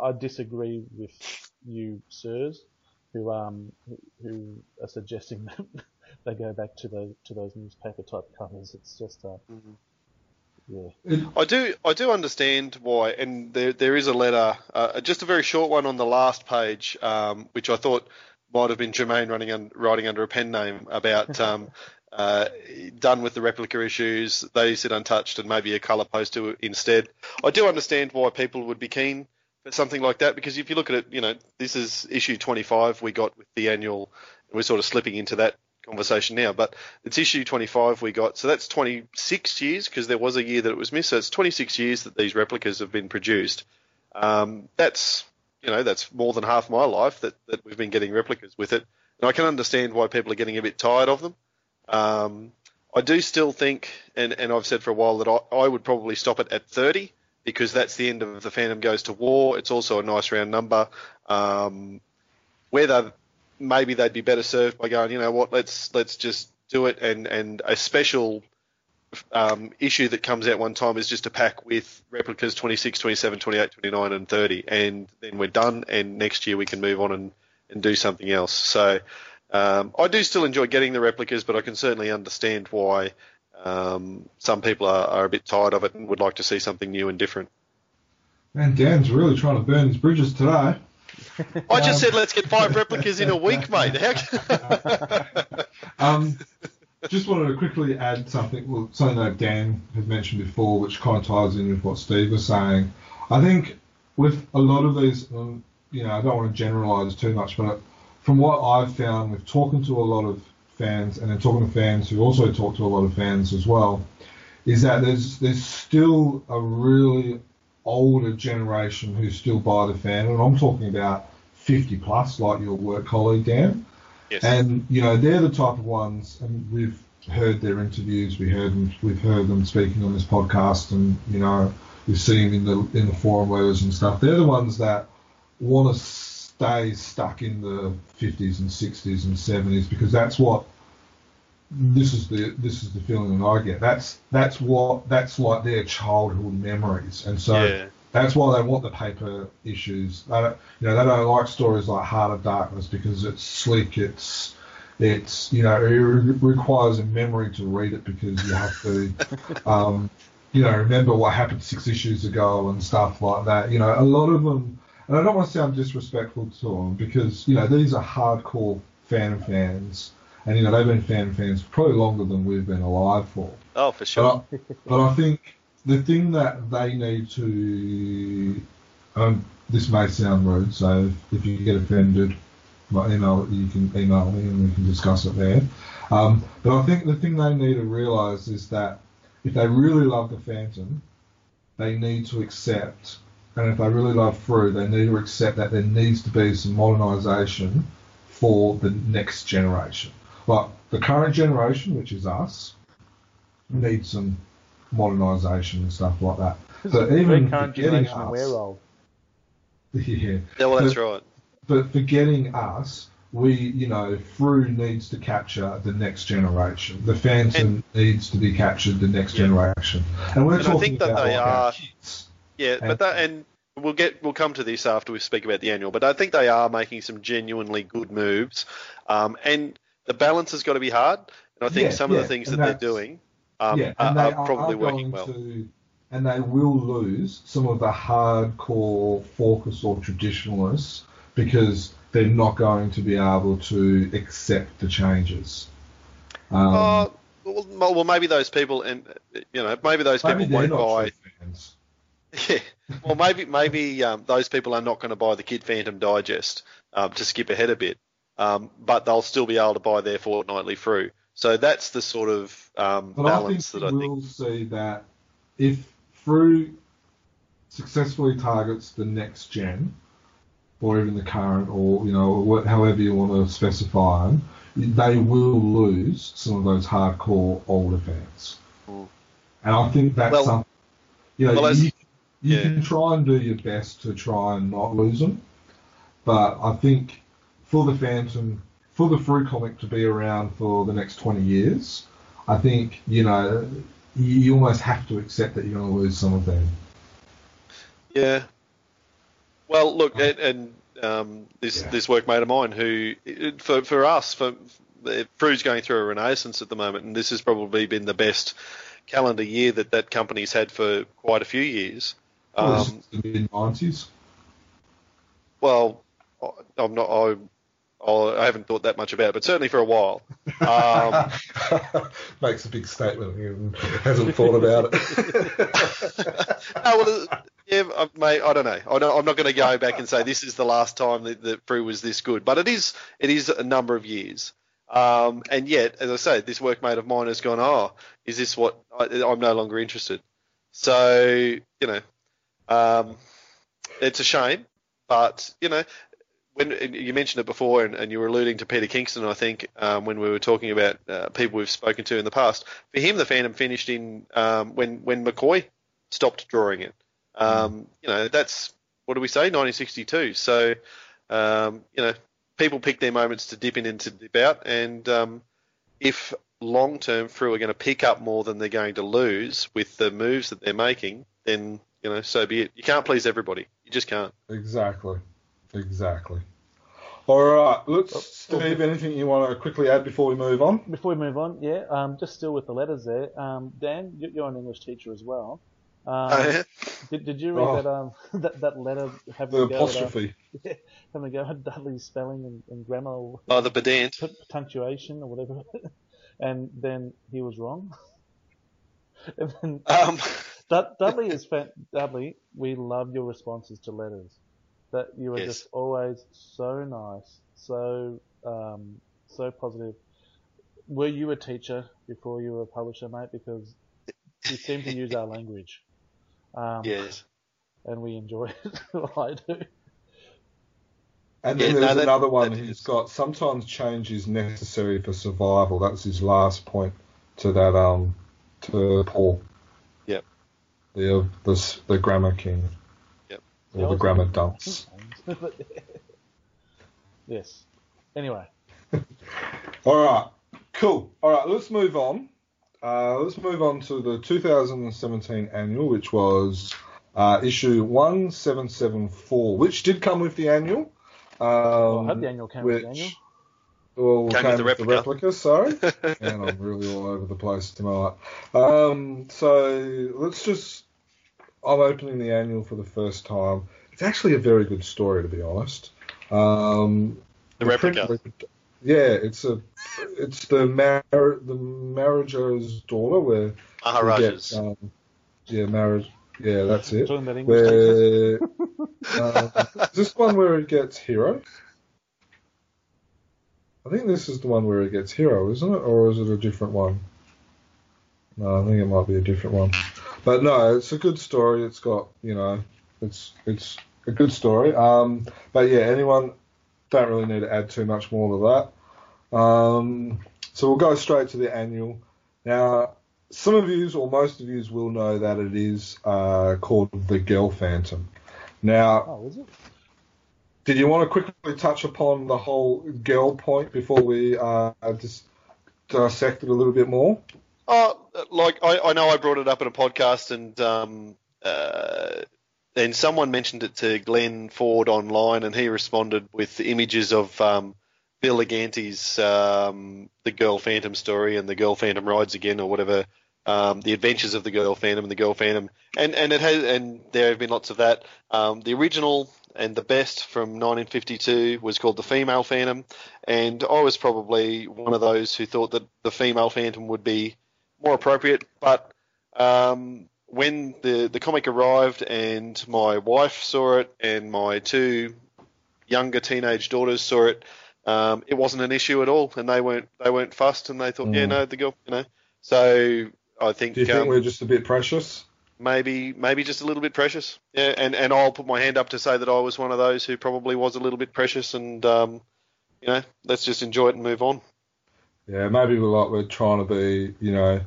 I, I disagree with you, sirs, who um who, who are suggesting that they go back to the to those newspaper type covers. It's just uh, Mhm. yeah. I do I do understand why, and there there is a letter, uh, just a very short one on the last page, um, which I thought might have been Jermaine running un, writing under a pen name about um, uh, done with the replica issues. They sit untouched, and maybe a colour poster instead. I do understand why people would be keen for something like that because if you look at it, you know, this is issue 25 we got with the annual. We're sort of slipping into that conversation now, but it's issue 25 we got. So that's 26 years because there was a year that it was missed. So it's 26 years that these replicas have been produced. Um, that's you know that's more than half my life that, that we've been getting replicas with it, and I can understand why people are getting a bit tired of them. Um, I do still think, and, and I've said for a while that I, I would probably stop it at 30 because that's the end of the Phantom Goes to War. It's also a nice round number. Um, whether maybe they'd be better served by going, you know what, let's let's just do it, and and a special um, issue that comes out one time is just a pack with replicas 26, 27, 28, 29, and 30, and then we're done, and next year we can move on and, and do something else. So um, I do still enjoy getting the replicas, but I can certainly understand why um, some people are, are a bit tired of it and would like to see something new and different. Man, Dan's really trying to burn his bridges today. I just said let's get five replicas in a week, mate. How- Um, just wanted to quickly add something, well, something that Dan had mentioned before, which kind of ties in with what Steve was saying. I think with a lot of these, um, you know, I don't want to generalise too much, but from what I've found with talking to a lot of fans and then talking to fans who also talk to a lot of fans as well, is that there's there's still a really older generation who still buy the fan, and I'm talking about 50 plus, like your work colleague Dan. yes. And you know they're the type of ones, and we've heard their interviews. We heard them, we've heard them speaking on this podcast, and you know we've seen them in the in the forum letters and stuff. They're the ones that want to stay stuck in the 50s and 60s and 70s because that's what this is the this is the feeling that I get. That's that's what that's like their childhood memories, and so Yeah. that's why they want the paper issues. They don't, you know, they don't like stories like Heart of Darkness because it's slick. It's it's you know it re- requires a memory to read it because you have to um, you know remember what happened six issues ago and stuff like that. You know, a lot of them, and I don't want to sound disrespectful to them because you know these are hardcore fan fans, and you know they've been fan fans probably longer than we've been alive for. oh, for sure. But I, but I think the thing that they need to, um, this may sound rude, so if, if you get offended, my email you can email me and we can discuss it there. Um, but I think the thing they need to realise is that if they really love the Phantom, they need to accept, and if they really love Frew, they need to accept that there needs to be some modernisation for the next generation. Like the current generation, which is us, needs some modernisation and stuff like that. But even current forgetting generation and we're us, old. yeah, Yeah, well, that's but- right. but forgetting us, we, you know, Frew needs to capture the next generation. The Phantom needs to be captured the next Yeah. generation. And we're And I talking think that about they like our are- kids. Yeah, but that and we'll get we'll come to this after we speak about the annual. But I think they are making some genuinely good moves, um, and the balance has got to be hard. And I think Yeah, some of yeah, the things that they're doing um, yeah, are, are probably are working well. To, and they will lose some of the hardcore focus or traditionalists because they're not going to be able to accept the changes. Um, Uh, well, well, maybe those people, and you know, maybe those maybe people won't buy. fans. Yeah. Well, maybe maybe um, those people are not going to buy the Kid Phantom Digest um, to skip ahead a bit, um, but they'll still be able to buy their fortnightly Frew. So that's the sort of um, But I balance that I think. We'll see that if Frew successfully targets the next gen, or even the current, or you know, however you want to specify them, they will lose some of those hardcore older fans. Mm. And I think that's Well- something. You know, well, as- you, you yeah. can try and do your best to try and not lose them, but I think for the Phantom, for the Frew comic to be around for the next 20 years, I think, you know, you, you almost have to accept that you're going to lose some of them. Yeah. Well, look, and, and um, this Yeah. this workmate of mine who, for for us, for Frew's going through a renaissance at the moment, and this has probably been the best calendar year that that company's had for quite a few years. Well, this Um, mid 90s. well, I- I'm not. I Oh, I haven't thought that much about it, but certainly for a while. Um, Makes a big statement. He hasn't thought about it. oh, well, uh, yeah, I- mate, I don't know. I don't, I'm not going to go back and say this is the last time that, that was this good, but it is. It is a number of years. Um, and yet, as I say, this workmate of mine has gone. Oh, is this what I, I'm no longer interested? So you know, um, it's a shame, but you know, when you mentioned it before, and, and you were alluding to Peter Kingston, I think, um, when we were talking about uh, people we've spoken to in the past. For him, the Phantom finished in um, when when McCoy stopped drawing it. Um, you know, that's what do we say, 1962. So, um, you know, people pick their moments to dip in and to dip out, and um, if long term Frew are going to pick up more than they're going to lose with the moves that they're making, then you know, so be it. You can't please everybody. You just can't. exactly. Exactly. All right. Let's, Oh, Steve, anything you want to quickly add before we move on? Before we move on, yeah, um, just still with the letters there. Um, Dan, you- you're an English teacher as well. Um, Oh, yeah? did, did you read Oh. that, um, that that letter having The a go at, uh, apostrophe. having a go at Dudley's spelling and, and grammar or Oh, the pedant. pu- punctuation or whatever, and then he was wrong. and then Um, Dud- Dudley is fan- Dudley. We love your responses to letters. That you are Yes. just always so nice, so um, so positive. Were you a teacher before you were a publisher, mate? Because you seem to use our language, um, yes. and we enjoy it. I do. And Yeah, then no, there's that- another one that he's is- got. Sometimes change is necessary for survival. That's his last point to that um to Paul. Yep. The uh, the the grammar king. Yep. Or the grammar dunce. yes. Anyway, All right. Cool. All right. Let's move on. Uh, let's move on to the 2017 annual, which was uh, issue 1774, which did come with the annual. Um, well, I hope the annual came with the annual. Well, Came came, with the with the replica. replica, sorry. and I'm really all over the place tonight. Um, so let's just. I'm opening the annual for the first time. It's actually a very good story, to be honest. Um, The print replica. rep- yeah, it's a. It's the mar- the Maharaja's daughter, where we Maharajas. get, um, yeah, marriage. Yeah, that's it. Talking about English teachers. Where um, is this one where it gets hero? I think this is the one where it gets hero, isn't it? Or is it a different one? No, I think it might be a different one. But no, it's a good story. It's got, you know, it's it's a good story. Um, but yeah, anyone don't really need to add too much more to that. Um, so we'll go straight to the annual. Now, some of you or most of you will know that it is uh, called the Girl Phantom. Now, Oh, did you want to quickly touch upon the whole girl point before we uh, just dissect it a little bit more? Oh, like I, I know I brought it up in a podcast, and um, uh, and someone mentioned it to Glenn Ford online, and he responded with images of um, Bill Lignante's um, The Girl Phantom story and The Girl Phantom Rides Again, or whatever. Um, the Adventures of the Girl Phantom and the Girl Phantom, and and it has, and there have been lots of that. Um, the original and the best from 1952 was called the Female Phantom, and I was probably one of those who thought that the Female Phantom would be more appropriate. But um, when the the comic arrived and my wife saw it and my two younger teenage daughters saw it, um, it wasn't an issue at all, and they weren't they weren't fussed, and they thought, yeah, Mm. no, the girl, you know. So I think, Do you think um, we're just a bit precious? maybe maybe just a little bit precious. Yeah, and and I'll put my hand up to say that I was one of those who probably was a little bit precious, and um, you know, let's just enjoy it and move on. Yeah, maybe we're like we're trying to be, you know,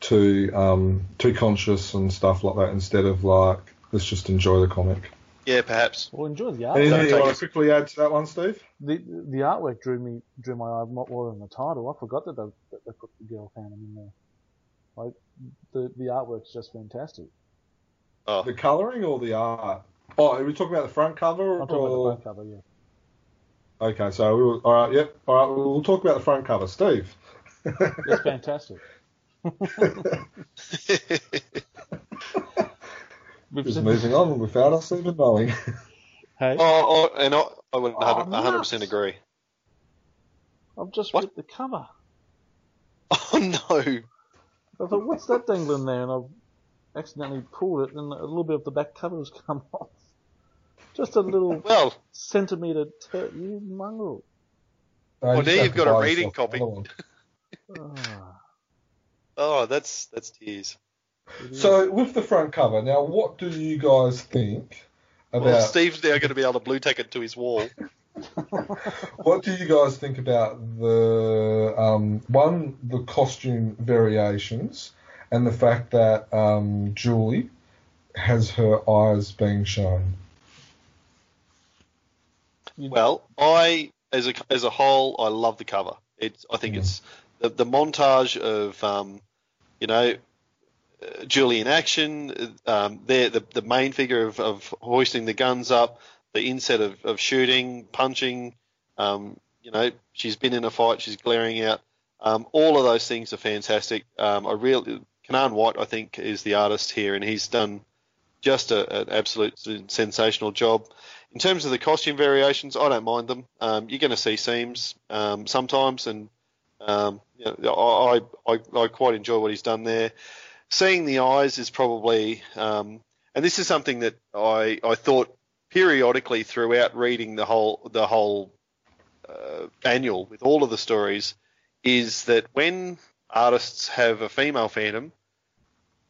too um, too conscious and stuff like that instead of like let's just enjoy the comic. Yeah, perhaps. Well, enjoy the art. Anything you want to quickly add to that one, Steve? The the artwork drew me drew my eye a more than the title. I forgot that they, that they put the girl phantom in there. Like the the artwork's just fantastic. Oh, The colouring or the art? Oh, are we talking about the front cover? I'm talking or... about the front cover, yeah. Okay, so we will, all right, yep, all right. We'll talk about the front cover, Steve. It's fantastic. We've Just moving on without us even knowing. Hey, oh, oh, and I, I would Oh, 100 percent agree. I've just What? ripped the cover. Oh no! I thought, what's that dangling there? And I've accidentally pulled it, and a little bit of the back cover has come off. Just a little Well, centimetre. Ter- you mongrel. Well, now you've got a reading copy. another. Ah, oh, that's that's tears. So with the front cover, now what do you guys think about? Well, Steve's now going to be able to blue tack it to his wall. What do you guys think about the um, one, the costume variations, and the fact that um, Julie has her eyes being shown? Well, I as a as a whole, I love the cover. It's I think it's the, the montage of um, you know uh, Julie in action. Um, there the the main figure of, of hoisting the guns up, the inset of, of shooting, punching. Um, you know she's been in a fight, she's glaring out. Um, all of those things are fantastic. Um, I really Kanan White I think is the artist here, and he's done just a, an absolute sensational job. In terms of the costume variations, I don't mind them. Um, you're going to see seams um, sometimes, and um, you know, I, I, I quite enjoy what he's done there. Seeing the eyes is probably, um, and this is something that I, I thought periodically throughout reading the whole the whole uh, annual with all of the stories, is that when artists have a female phantom,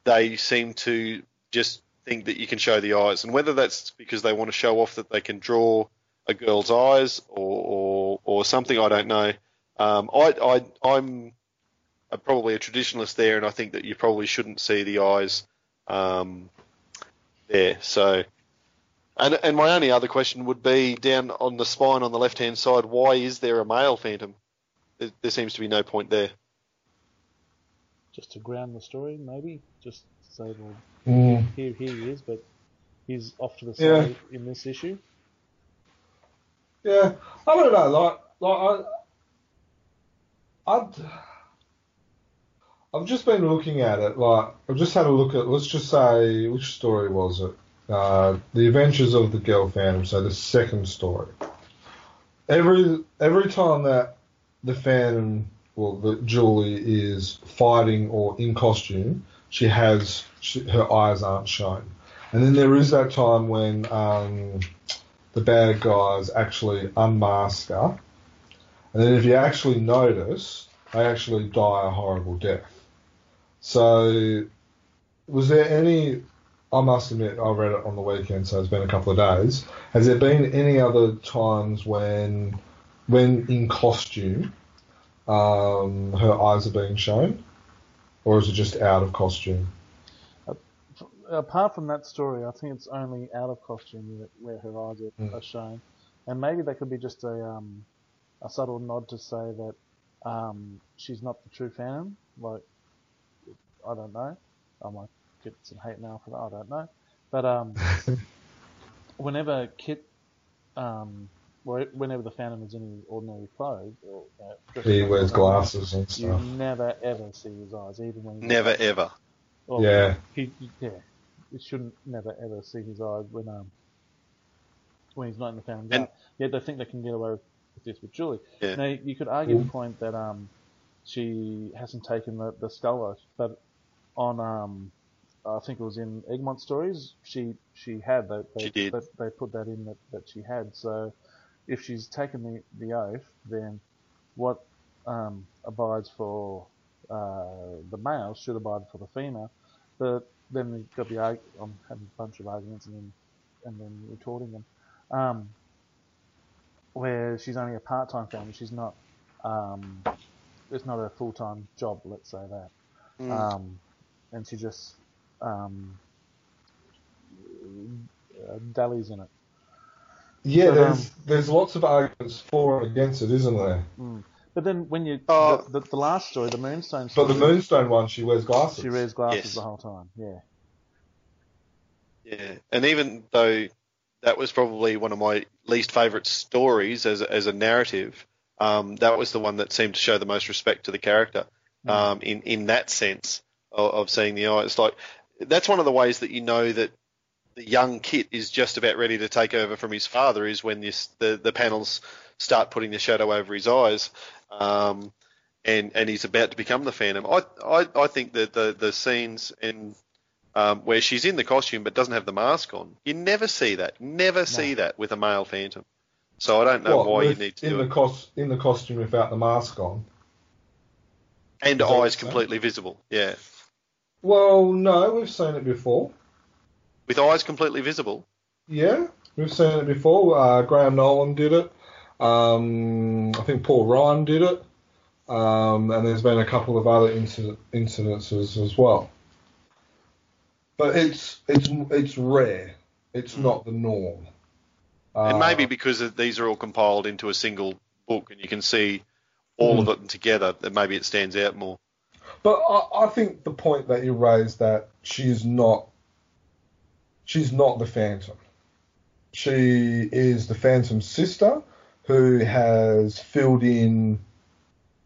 they seem to just think that you can show the eyes, and whether that's because they want to show off that they can draw a girl's eyes or or, or something, I don't know. Um, I, I I'm a, probably a traditionalist there, and I think that you probably shouldn't see the eyes um, there. So, and and my only other question would be down on the spine on the left hand side. Why is there a male phantom? There, there seems to be no point there. just to ground the story, maybe. Just say, Mm. here, here he is, but he's off to the Yeah. side in this issue. Yeah, I don't know. Like, like I, I'd, I've just been looking at it. Like, I've just had a look at. Let's just say, which story was it? Uh, the Adventures of the Girl Phantom. So the second story. Every every time that the Phantom, well, the Julie is fighting or in costume, she has she, her eyes aren't shown. And then there is that time when um, the bad guys actually unmask her. And then if you actually notice, they actually die a horrible death. So, was there any? I must admit, I read it on the weekend, so it's been a couple of days. Has there been any other times when, when in costume, um, her eyes are being shown, or is it just out of costume? Apart from that story, I think it's only out of costume where, where her eyes are, Mm. shown, and maybe that could be just a um, a subtle nod to say that um, she's not the true Phantom. Like, I don't know. I might get some hate mail for that. I don't know. But um, whenever Kit, um, whenever the Phantom is in his ordinary clothes, or uh, He wears a normal- glasses and You never ever see his eyes, even when he's Never ever. well, Yeah. He, yeah. You shouldn't never ever see his eyes when um when he's not in the Phantom Guard. And- Yet they think they can get away with this with Julie. Yeah. Now you could argue the point that um she hasn't taken the, the skull oath, but on um I think it was in Egmont stories she she had they they, She did. They, they put that in that, that she had. So if she's taken the, the oath, then what um, abides for uh, the male should abide for the female. But then we've got the I'm having a bunch of arguments and then and then retorting them. Um, where she's only a part-time family, she's not. Um, it's not a full-time job. Let's say that. Mm. Um, and she just um, uh, dallies in it. Yeah, But, there's um, there's lots of arguments for and against it, isn't there? But then when you Oh. the, the, the last story, the Moonstone Story, But the Moonstone one, she wears glasses. she wears glasses Yes. the whole time. Yeah. Yeah, and even though that was probably one of my least favourite stories as a, as a narrative, um, that was the one that seemed to show the most respect to the character. Um, in in that sense of, of seeing the eyes, like that's one of the ways that you know that the young Kit is just about ready to take over from his father is when this the, the panels start putting the shadow over his eyes. Um, and, and he's about to become the Phantom. I, I, I think that the, the scenes in um, where she's in the costume but doesn't have the mask on, you never see that. Never see that with a male Phantom. So I don't know What, why you need to in do the it. cos in the costume without the mask on. And Is that what eyes completely visible. Yeah. Well, no, we've seen it before. With eyes completely visible. Yeah, we've seen it before. Uh, Graham Nolan did it. Um, I think Paul Ryan did it. Um, and there's been a couple of other incident, incidences as well. But it's it's it's rare. It's not the norm. And Uh, maybe because these are all compiled into a single book and you can see all Hmm. of it together, that maybe it stands out more. But I, I think the point that you raised that she is not, she's not the Phantom. She is the Phantom's sister who has filled in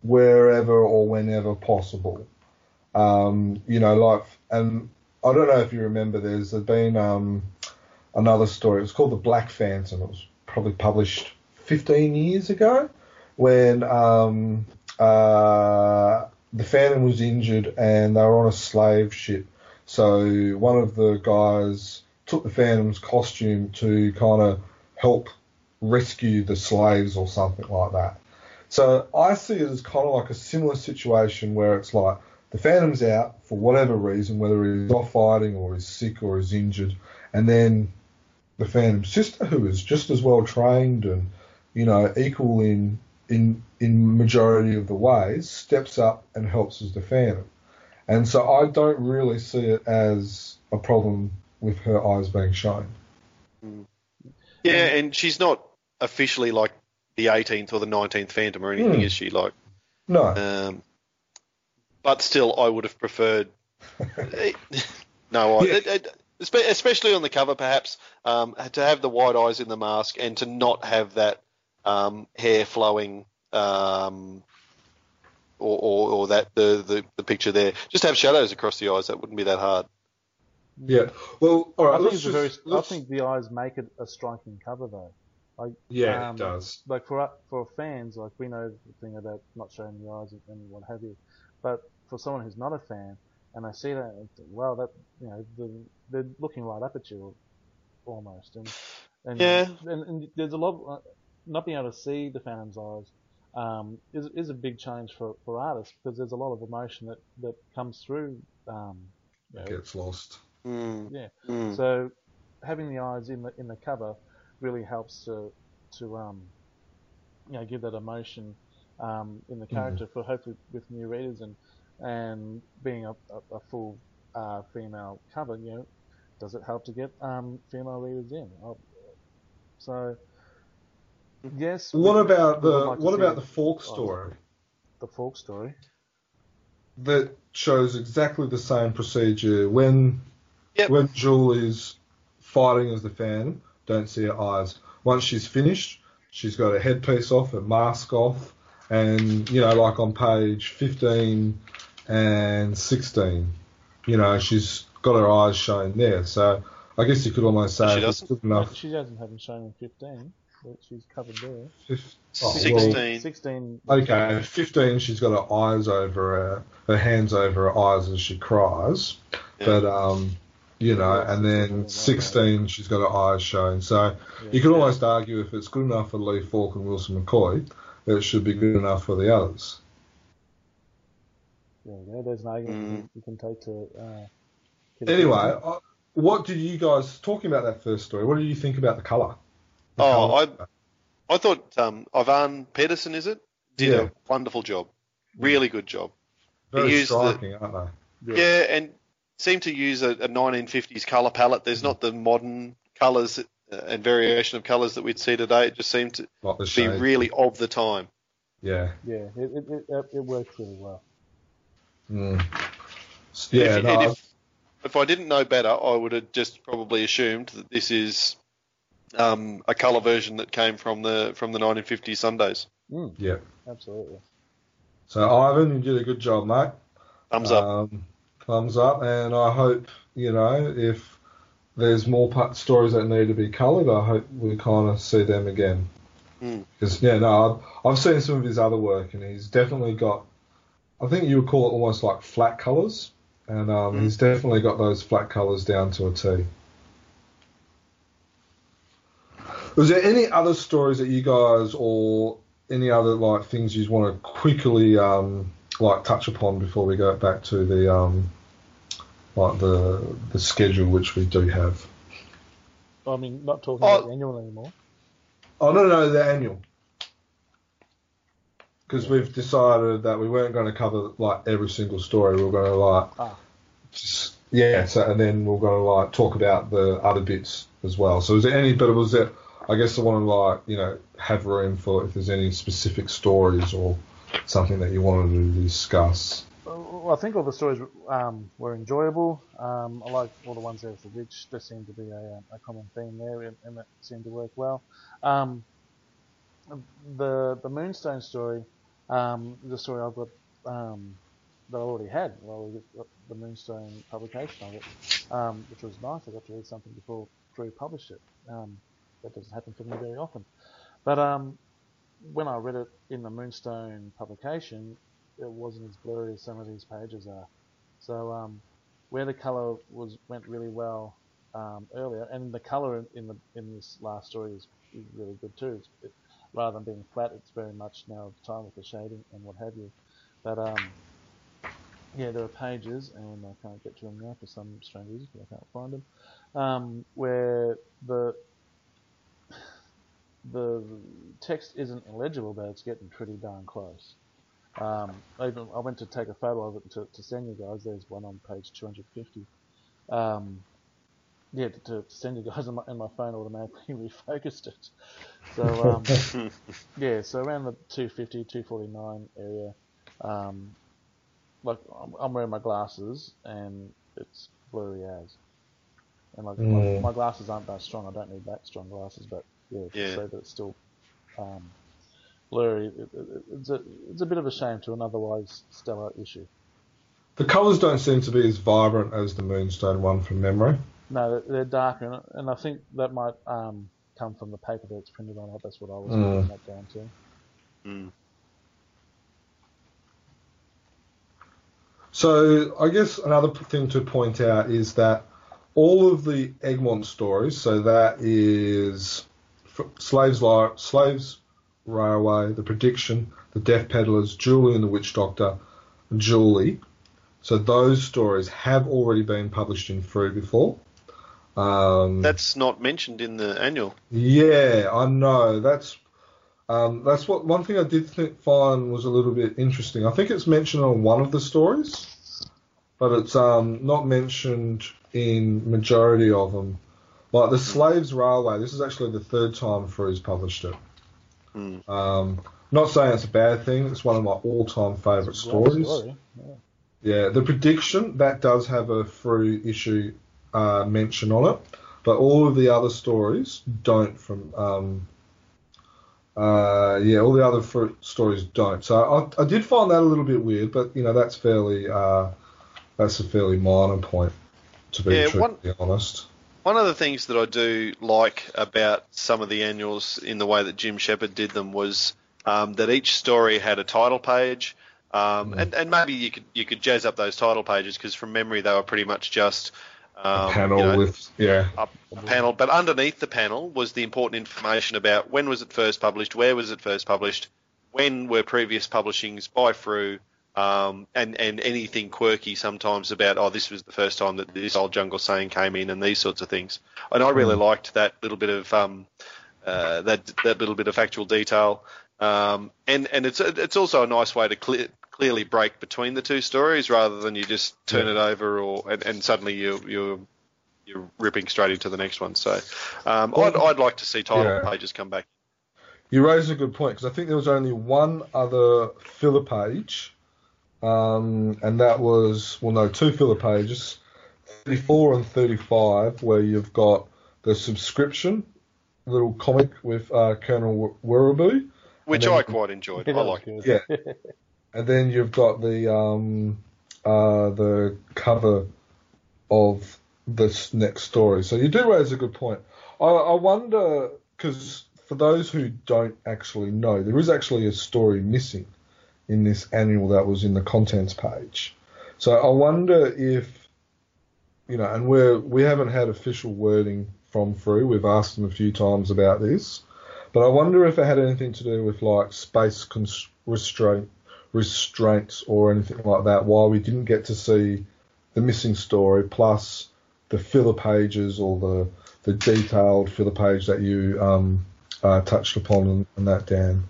wherever or whenever possible. Um, you know, like, and I don't know if you remember, there's been um, another story. It was called The Black Phantom. It was probably published 15 years ago when um, uh, the Phantom was injured and they were on a slave ship. So one of the guys took the Phantom's costume to kind of help rescue the slaves or something like that. So I see it as kind of like a similar situation where it's like the Phantom's out for whatever reason, whether he's off fighting or he's sick or he's injured, and then the Phantom's sister, who is just as well trained and you know equal in in in majority of the ways, steps up and helps as the Phantom. And so I don't really see it as a problem with her eyes being shown. Yeah, and she's not officially like the 18th or the 19th Phantom or anything, Hmm. is she? Like, No. um, but still, I would have preferred. no, I, Yeah. it, it, especially on the cover, perhaps um, to have the white eyes in the mask and to not have that um, hair flowing. Um, or, or, or that the, the, the picture there. Just have shadows across the eyes. That wouldn't be that hard. Yeah. Well, all right. I think let's it's very. I let's- think the eyes make it a striking cover though. Like yeah, um, it does. like for for fans, like we know the thing about not showing the eyes and what have you, but for someone who's not a fan and I see that, and think, wow, that you know, the, they're looking right up at you almost, and and Yeah. and, and there's a lot uh, not being able to see the Phantom's eyes. Um, is is a big change for, for artists because there's a lot of emotion that, that comes through. Um, you know, Gets lost. Mm, yeah. mm. So having the eyes in the in the cover really helps to to um you know give that emotion um, in the character for hopefully with new readers and and being a, a, a full uh, female cover you know does it help to get um, female readers in Uh, so yes What we- about we the like what see about the Falk Oh. story the Falk story that shows exactly the same procedure when Yep. when Jewel is fighting as the Phantom? Don't see her eyes. Once she's finished, she's got her headpiece off, her mask off, and you know, like on page fifteen and sixteen, you know, she's got her eyes shown there. So I guess you could almost say She it's doesn't? good enough. she doesn't have them shown in 15 but she's covered there Fif- oh, well, 16. 16 Okay, 15, she's got her eyes over her, her hands over her eyes as she cries. Yeah. But, um, you know, and then 16, she's got her eyes shown. So you could almost argue if it's good enough for Lee Falk and Wilson McCoy, it should be good enough for the others. There you go. There's an argument Mm. you can take to. Uh, Anyway, I, what did you guys, talking about that first story, what did you think about the colour? The Oh, colour? I thought um, Ivan Pedersen, is it, did Yeah. a wonderful job. Really good job. Very used the- striking, aren't they? Yeah, and seemed to use a, a 1950s color palette. There's not the modern colors uh, and variation of colors that we'd see today. It just seemed to be shade. really of the time. Yeah. yeah, it, it, it, it- it works really well. Mm. Yeah, if, no, I- if, if I didn't know better, I would have just probably assumed that this is um, a color version that came from the from the 1950s Sundays. Mm, yeah. absolutely. So, Ivan, you did a good job, mate. Thumbs up. Um, thumbs up, and I hope you know if there's more part, stories that need to be coloured, I hope we kind of see them again. Mm. Because yeah, no, I've, I've seen some of his other work, and he's definitely got. I think you would call it almost like flat colours, and um, Mm. he's definitely got those flat colours down to a T. Was there any other stories that you guys or any other like things you want to quickly um, like touch upon before we go back to the um, like the the schedule which we do have? I mean, not talking Oh. about the annual anymore. Oh no, no, the annual. Because we've decided that we weren't going to cover like every single story. We are going to like Ah. just yeah. So and then we're going to like talk about the other bits as well. So is there any? But was there? I guess I want to like you know have room for if there's any specific stories or something that you wanted to discuss. Well, I think all the stories um, were enjoyable. Um, I like all the ones there with the witch. There seemed to be a, um, a common theme there, and, that seemed to work well. Um, the the Moonstone story, um, the story I've got um, that I already had. Well, the Moonstone publication of it, um, which was nice. I got to read something before Frew published it. Um, that doesn't happen for me very often. But um, when I read it in the Moonstone publication, it wasn't as blurry as some of these pages are. So um, where the color was went really well um, earlier, and the color in, in the in this last story is, really good too. It, rather than being flat, it's very much now time with the shading and what have you. But um, yeah, there are pages, and I can't get to them now for some strange reason, because I can't find them, um, where the the text isn't illegible, but it's getting pretty darn close. Um, even I went to take a photo of it to, to send you guys. There's one on page 250. Um, yeah, to, to send you guys, and my, and my phone automatically refocused it. So um, yeah, so around the 250, 249 area, um, like I'm, I'm wearing my glasses and it's blurry as. And like Mm. my, my glasses aren't that strong. I don't need that strong glasses, but yeah, to Yeah. say that it's still um, blurry, it, it, it's a it's a bit of a shame to an otherwise stellar issue. The colours don't seem to be as vibrant as the Moonstone one from memory. No, they're- they're darker, and, and I think that might um, come from the paper that's printed on. That's what I was Mm. putting that down to. Mm. So I guess another thing to point out is that all of the Egmont stories, so that is Slaves, Li- Slaves Railway, The Prediction, The Death Peddlers, Julie and the Witch Doctor, Julie. So those stories have already been published in Frew before. Um, That's not mentioned in the annual. yeah, I know. That's um, that's what one thing I did think, find was a little bit interesting. I think it's mentioned on one of the stories, but it's um, not mentioned in majority of them. Like the Slaves Railway, this is actually the third time Frew's published it. Mm. Um, not saying it's a bad thing. It's one of my all-time favourite stories. story. Yeah, the prediction that does have a Frew issue uh, mention on it, but all of the other stories don't. From um, uh, yeah, all the other fr- stories don't. So I, I did find that a little bit weird, but you know that's fairly uh, that's a fairly minor point to be Yeah, one- honest. One of the things that I do like about some of the annuals in the way that Jim Shepherd did them was um, that each story had a title page, um, and, and maybe you could you could jazz up those title pages because from memory they were pretty much just um, Panel you know, with yeah, up a panel, but underneath the panel was the important information about when was it first published, where was it first published, when were previous publishings by Frew, um, and and anything quirky sometimes about oh this was the first time that this old jungle saying came in and these sorts of things. And I really liked that little bit of um, uh, that that little bit of factual detail. Um, and and it's it's also a nice way to clear, clearly break between the two stories rather than you just turn it over or and, and suddenly you you're you're ripping straight into the next one. So um, I'd, I'd like to see title Yeah. pages come back. You raise a good point because I think there was only one other filler page, um, and that was well, no, two filler pages, 34 and 35, where you've got the subscription little comic with uh, Colonel Werribee, Which then- I quite enjoyed. Yeah, I like. good. Yeah. and then you've got the um, uh, the cover of this next story. So you do raise a good point. I, I wonder because for those who don't actually know, there is actually a story missing in this annual that was in the contents page. So I wonder if you know, and we're we haven't had official wording from Frew. We've asked them a few times about this, but I wonder if it had anything to do with like space cons- restraint restraints or anything like that. Why we didn't get to see the missing story plus the filler pages or the the detailed filler page that you um, uh, touched upon in that Dan.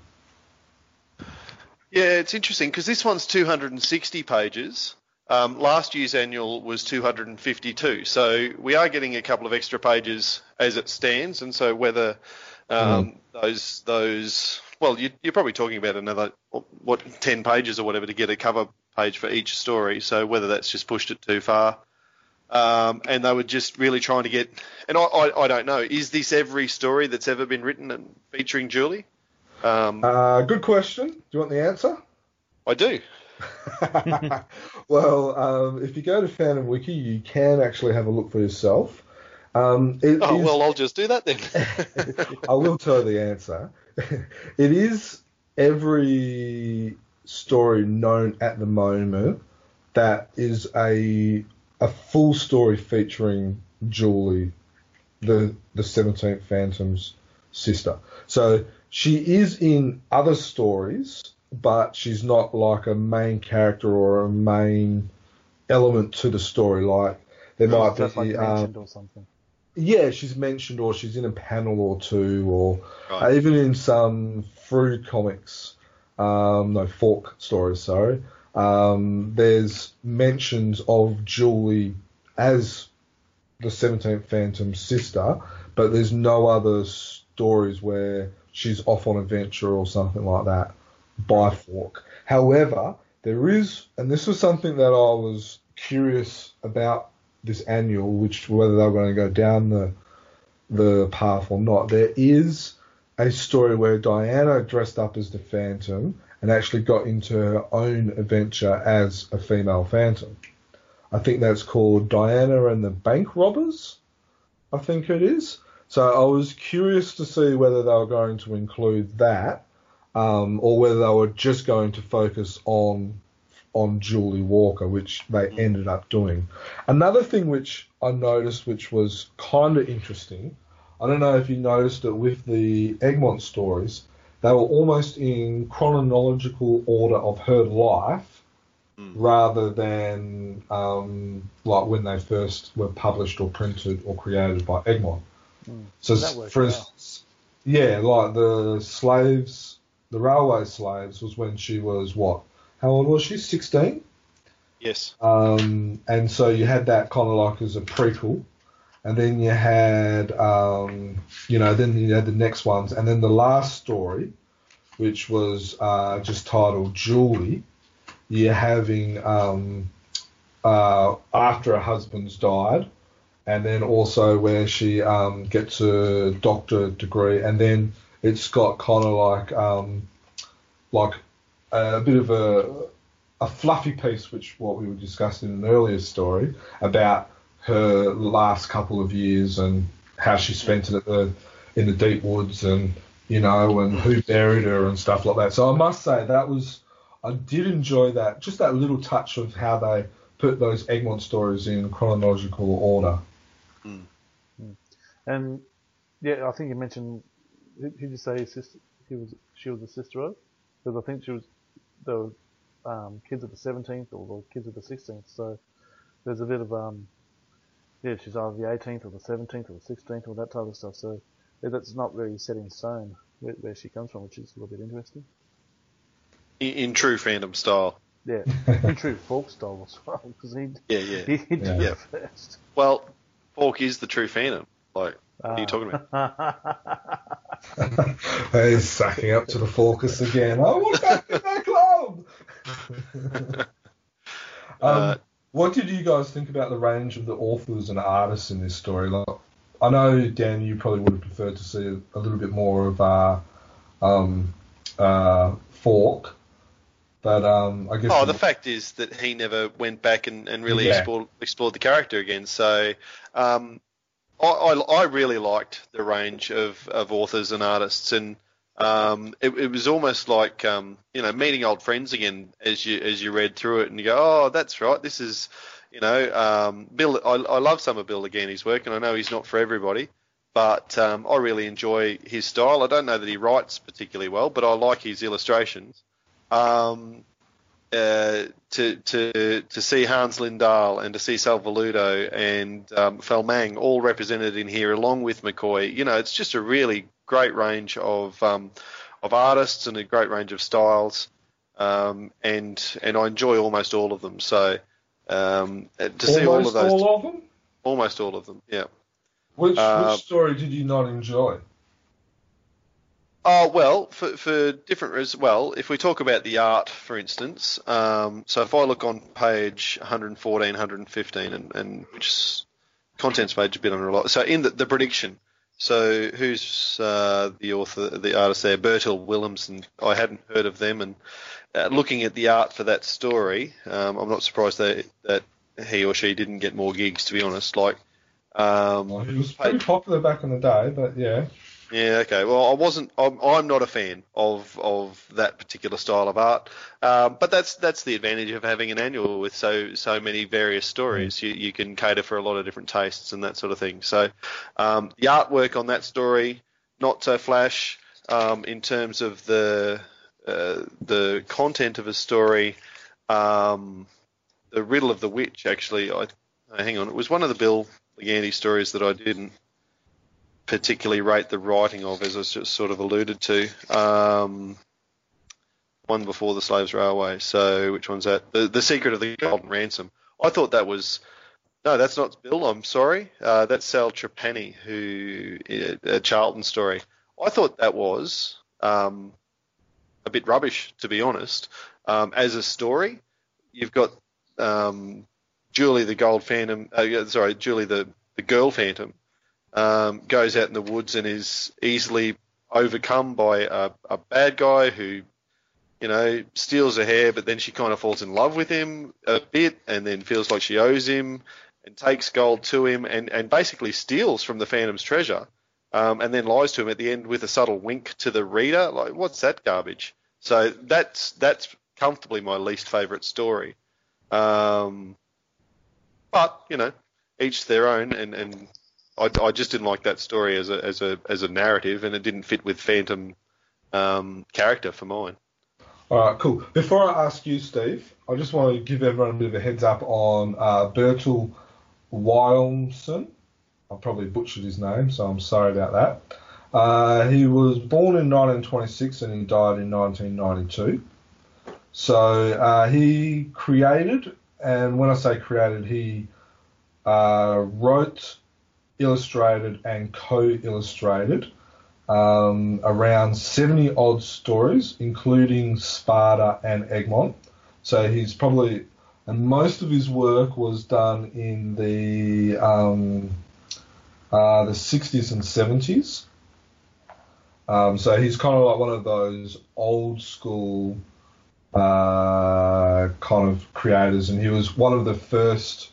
Yeah, it's interesting because this one's 260 pages. Um, last year's annual was 252, so we are getting a couple of extra pages as it stands. And so whether um, mm. those those well, you, you're probably talking about another what 10 pages or whatever to get a cover page for each story. So whether that's just pushed it too far, um, and they were just really trying to get. And I, I, I, don't know. Is this every story that's ever been written and featuring Julie? Um, uh, good question. Do you want the answer? I do. well, um, if you go to Fandom Wiki, you can actually have a look for yourself. Um, oh, is, well, I'll just do that then. I will tell you the answer. it is every story known at the moment that is a a full story featuring Julie, the the Seventeenth Phantom's sister. So she is in other stories but she's not like a main character or a main element to the story. Like there might be like um, or something. Yeah, she's mentioned or she's in a panel or two, or right. uh, even in some Frew comics, um, no Falk stories. Sorry, um, there's mentions of Julie as the 17th Phantom's sister, but there's no other stories where she's off on adventure or something like that by Falk. However, there is, and this was something that I was curious about this annual, which whether they were going to go down the the path or not. There is a story where Diana dressed up as the Phantom and actually got into her own adventure as a female Phantom. I think that's called Diana and the Bank Robbers. I think it is. So I was curious to see whether they were going to include that um, or whether they were just going to focus on on Julie Walker, which they mm. ended up doing. Another thing which I noticed, which was kind of interesting, I don't know if you noticed it with the Egmont stories, they were almost in chronological order of her life. Mm. Rather than um, like when they first were published or printed or created by Egmont. Mm. So, for instance, yeah, like the slaves the Railway Slaves was when she was what? How old was she? 16? Yes. Um, and so you had that kind of like as a prequel. And then you had, um, you know, then you had the next ones. And then the last story, which was uh, just titled Julie, you're having um, uh, after her husband's died. And then also where she um, gets a doctorate degree. And then it's got kind of like um, like a bit of a a fluffy piece, which what we were discussing in an earlier story about her last couple of years and how she spent it at the in the deep woods and you know and who buried her and stuff like that. So I must say that was I did enjoy that just that little touch of how they put those Egmont stories in chronological order. Mm. And yeah, I think you mentioned who did you say his sister? He was she was a sister of? Because I think she was the um, kids of the 17th or the kids of the 16th. So there's a bit of um, yeah, she's either the 18th or the 17th or the 16th or that type of stuff. So yeah, that's not really set in stone where, where, she comes from, which is a little bit interesting. In, in true fandom style. Yeah, in true Falk style as well, because he yeah yeah he, he yeah. yeah. first. Well, Falk is the true fandom. Like, what are you talking about? He's sacking up to the Falkists again. I want back in that club. um, uh, what did you guys think about the range of the authors and artists in this story? Like, I know Dan, you probably would have preferred to see a, a little bit more of uh, um, uh, Falk, but um, I guess. Oh, the fact is that he never went back and, and really Yeah. explored, explored the character again. So, um, I, I, I really liked the range of, of authors and artists, and um, it, it was almost like um, you know meeting old friends again as you as you read through it, and you go, oh, that's right, this is you know um, Bill. I, I love some of Bill Lignante's work, and I know he's not for everybody. But um, I really enjoy his style. I don't know that he writes particularly well, but I like his illustrations. Um, uh, to to to see Hans Lindahl and to see Sal Velluto and um, Felmang all represented in here, along with McCoy. You know, it's just a really great range of um, of artists and a great range of styles, um, and and I enjoy almost all of them. So um, uh, to see all of Almost those, all of them. almost all of them, yeah. Which Uh, which story did you not enjoy? Oh well, for for different as well. If we talk about the art, for instance, um, so if I look on page 114, 115, and, and which contents page a bit under a lot. So in the, the prediction, so who's uh, the author, the artist there? Bertil Willems, and I hadn't heard of them, and uh, looking at the art for that story, um, I'm not surprised that that he or she didn't get more gigs. To be honest, like. Um, Well, he was pretty popular back in the day, but yeah. Yeah, okay. Well, I wasn't. I'm, I'm not a fan of of that particular style of art, um, but that's that's the advantage of having an annual with so so many various stories. You you can cater for a lot of different tastes and that sort of thing. So, um, the artwork on that story not so flash um, in terms of the uh, the content of a story. Um, the riddle of the witch, actually, I hang on. It was one of the Bill Lignante stories that I didn't particularly rate the writing of, as I just sort of alluded to. Um, one before the Slaves Railway. So which one's that? The The Secret of the Golden Ransom. I thought that was. No, that's not Bill. I'm sorry. Uh, that's Sal Trapani, who a Charlton story. I thought that was um, a bit rubbish, to be honest. Um, as a story, you've got um, Julie the Gold Phantom. Uh, sorry, Julie the the Girl Phantom um, goes out in the woods and is easily overcome by a, a bad guy who, you know, steals her hair, but then she kind of falls in love with him a bit and then feels like she owes him and takes gold to him and, and basically steals from the Phantom's treasure um, and then lies to him at the end with a subtle wink to the reader. Like, what's that garbage? So that's that's comfortably my least favourite story. Um, but you know, each their own, and, and I, I just didn't like that story as a as a as a narrative, and it didn't fit with Phantom um, character for mine. All right, cool. Before I ask you, Steve, I just want to give everyone a bit of a heads up on uh, Bertil Wilmson. I probably butchered his name, so I'm sorry about that. Uh, he was born in 1926 and he died in 1992. So uh, he created, and when I say created, he uh, wrote, illustrated, and co-illustrated um, around 70 odd stories, including Sparta and Egmont. So he's probably, and most of his work was done in the um, uh, the 60s and 70s. Um, so he's kind of like one of those old school uh, kind of creators, and he was one of the first.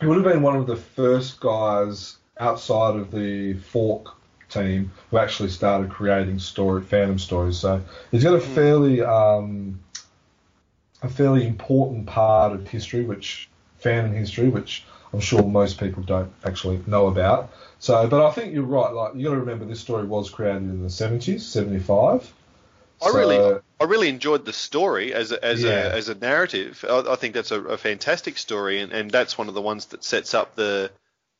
He would have been one of the first guys outside of the Falk team who actually started creating story Phantom stories. So he's got a fairly um, a fairly important part of history, which Phantom history, which I'm sure most people don't actually know about. So, but I think you're right. Like you got to remember, this story was created in the 70s, 75. I So- really, I really enjoyed the story as a, as Yeah. a as a narrative. I, I think that's a, a fantastic story, and, and that's one of the ones that sets up the,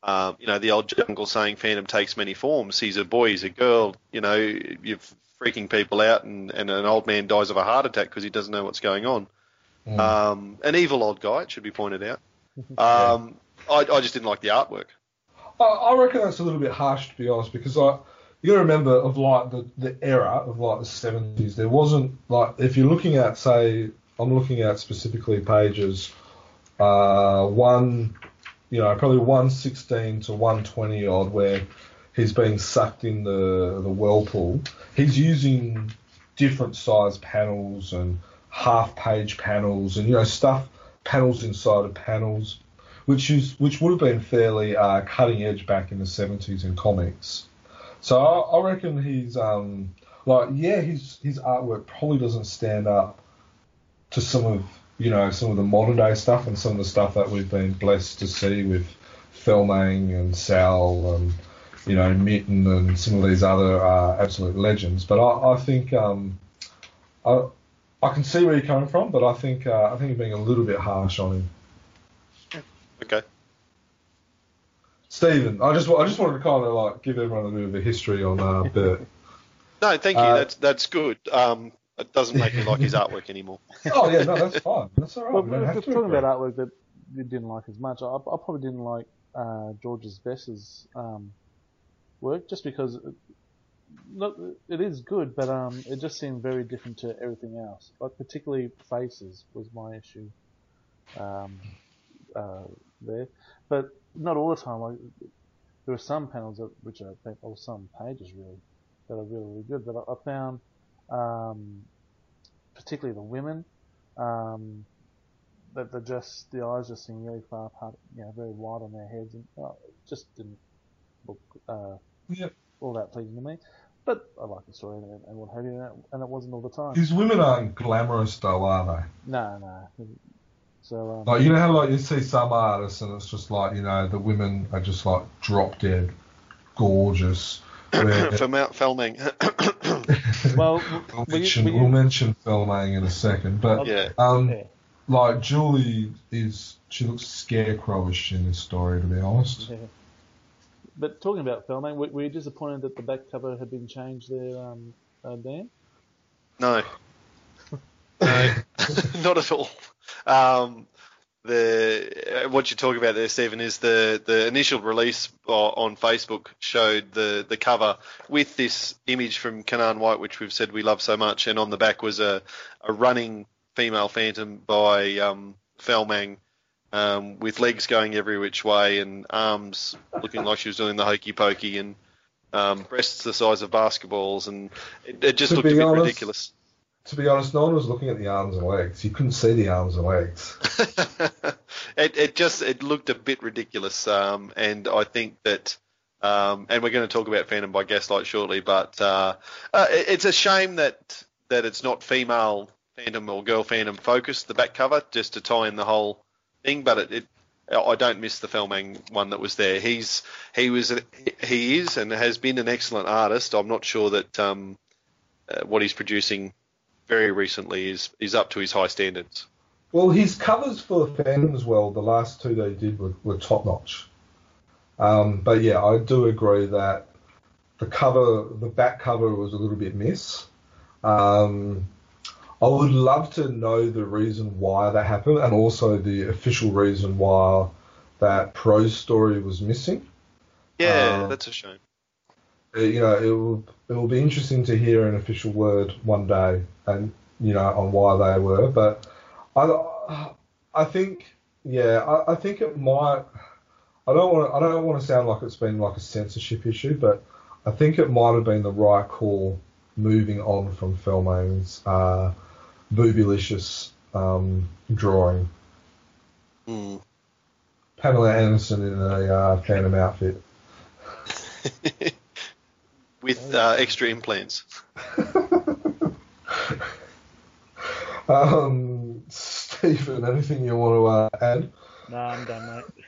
um, you know, the old jungle saying Phantom takes many forms. He's a boy, he's a girl. You know, you're freaking people out, and, and an old man dies of a heart attack because he doesn't know what's going on. Mm. Um, an evil old guy, it should be pointed out. Um, I, I just didn't like the artwork. I, I reckon that's a little bit harsh to be honest, because I you got to remember of like the, the era of like the seventies. There wasn't like if you're looking at say I'm looking at specifically pages uh, one, you know, probably one sixteen to one twenty odd where he's being sucked in the the whirlpool. He's using different size panels and half-page panels and you know stuff, panels inside of panels, which is which would have been fairly uh, cutting edge back in the 70s in comics. So I, I reckon he's um, like yeah, his his artwork probably doesn't stand up to some of you know some of the modern day stuff and some of the stuff that we've been blessed to see with Felmang and Sal and you know Mitten and some of these other uh, absolute legends. But I, I think um, I I can see where you're coming from, but I think uh, I think you're being a little bit harsh on him. Okay. Stephen, I just I just wanted to kind of like give everyone a bit of a history on uh, Bert. No, thank you. Uh, that's that's good. Um, it doesn't make me like his artwork anymore. oh yeah, no, that's fine. That's all right. Well, we we're just talking agree. about artwork that you didn't like as much. I, I probably didn't like uh, Georges Bess's um, work just because it, look, it is good, but um, it just seemed very different to everything else. Like particularly faces was my issue um, uh, there, but not all the time. Like there were some panels that, which I think, or some pages really that are really, really good. But I, I found um, particularly the women. Um, that they're just the eyes just seem really far apart, you know, very wide on their heads, and uh, it just didn't look uh, all that pleasing to me. But I like the story and, and what have you, and it, and it wasn't all the time. These women aren't glamorous though, are they? No, no. So um. Like you know how like you see some artists and it's just like you know the women are just like drop dead, gorgeous. Where, For Mount Felmang. well, we'll, were you- mention, were you- we'll mention Felmang in a second, but yeah. um, yeah, like Julie is she looks scarecrowish in this story to be honest. yeah. But talking about Felmang, were, were you disappointed that the back cover had been changed there, um, uh, Dan? No. No, not at all. Um, the uh, what you're talking about there, Stephen, is the the initial release on Facebook showed the the cover with this image from Canaan White, which we've said we love so much, and on the back was a a running female phantom by um, Felmang. Um, with legs going every which way and arms looking like she was doing the hokey pokey and um, breasts the size of basketballs and it, it just To looked a bit honest, ridiculous. To be honest, no one was looking at the arms and legs. You couldn't see the arms and legs. it, it just it looked a bit ridiculous, um, and I think that, um, and we're going to talk about Phantom by Gaslight shortly, but uh, uh, it- it's a shame that that it's not female Phantom or girl Phantom focused the back cover just to tie in the whole thing, but it. it I don't miss the Felmang one that was there. He's he was he is and has been an excellent artist. I'm not sure that um, uh, what he's producing very recently is is up to his high standards. Well, his covers for Phantom as well, the last two they did were, were top notch. Um, but yeah, I do agree that the cover, the back cover was a little bit miss. Um, I would love to know the reason why that happened and also the official reason why that prose story was missing. Yeah, Uh, that's a shame. Uh, you know, it will it will be interesting to hear an official word one day, and you know on why they were. But I I think yeah, I, I think it might. I don't want to, I don't want to sound like it's been like a censorship issue, but I think it might have been the right call moving on from Felmang's uh, boobylicious um, drawing. Hmm. Pamela Anderson in a uh, Phantom outfit. With uh, extra implants. Um, Stephen, anything you want to uh, add? No, I'm done, mate.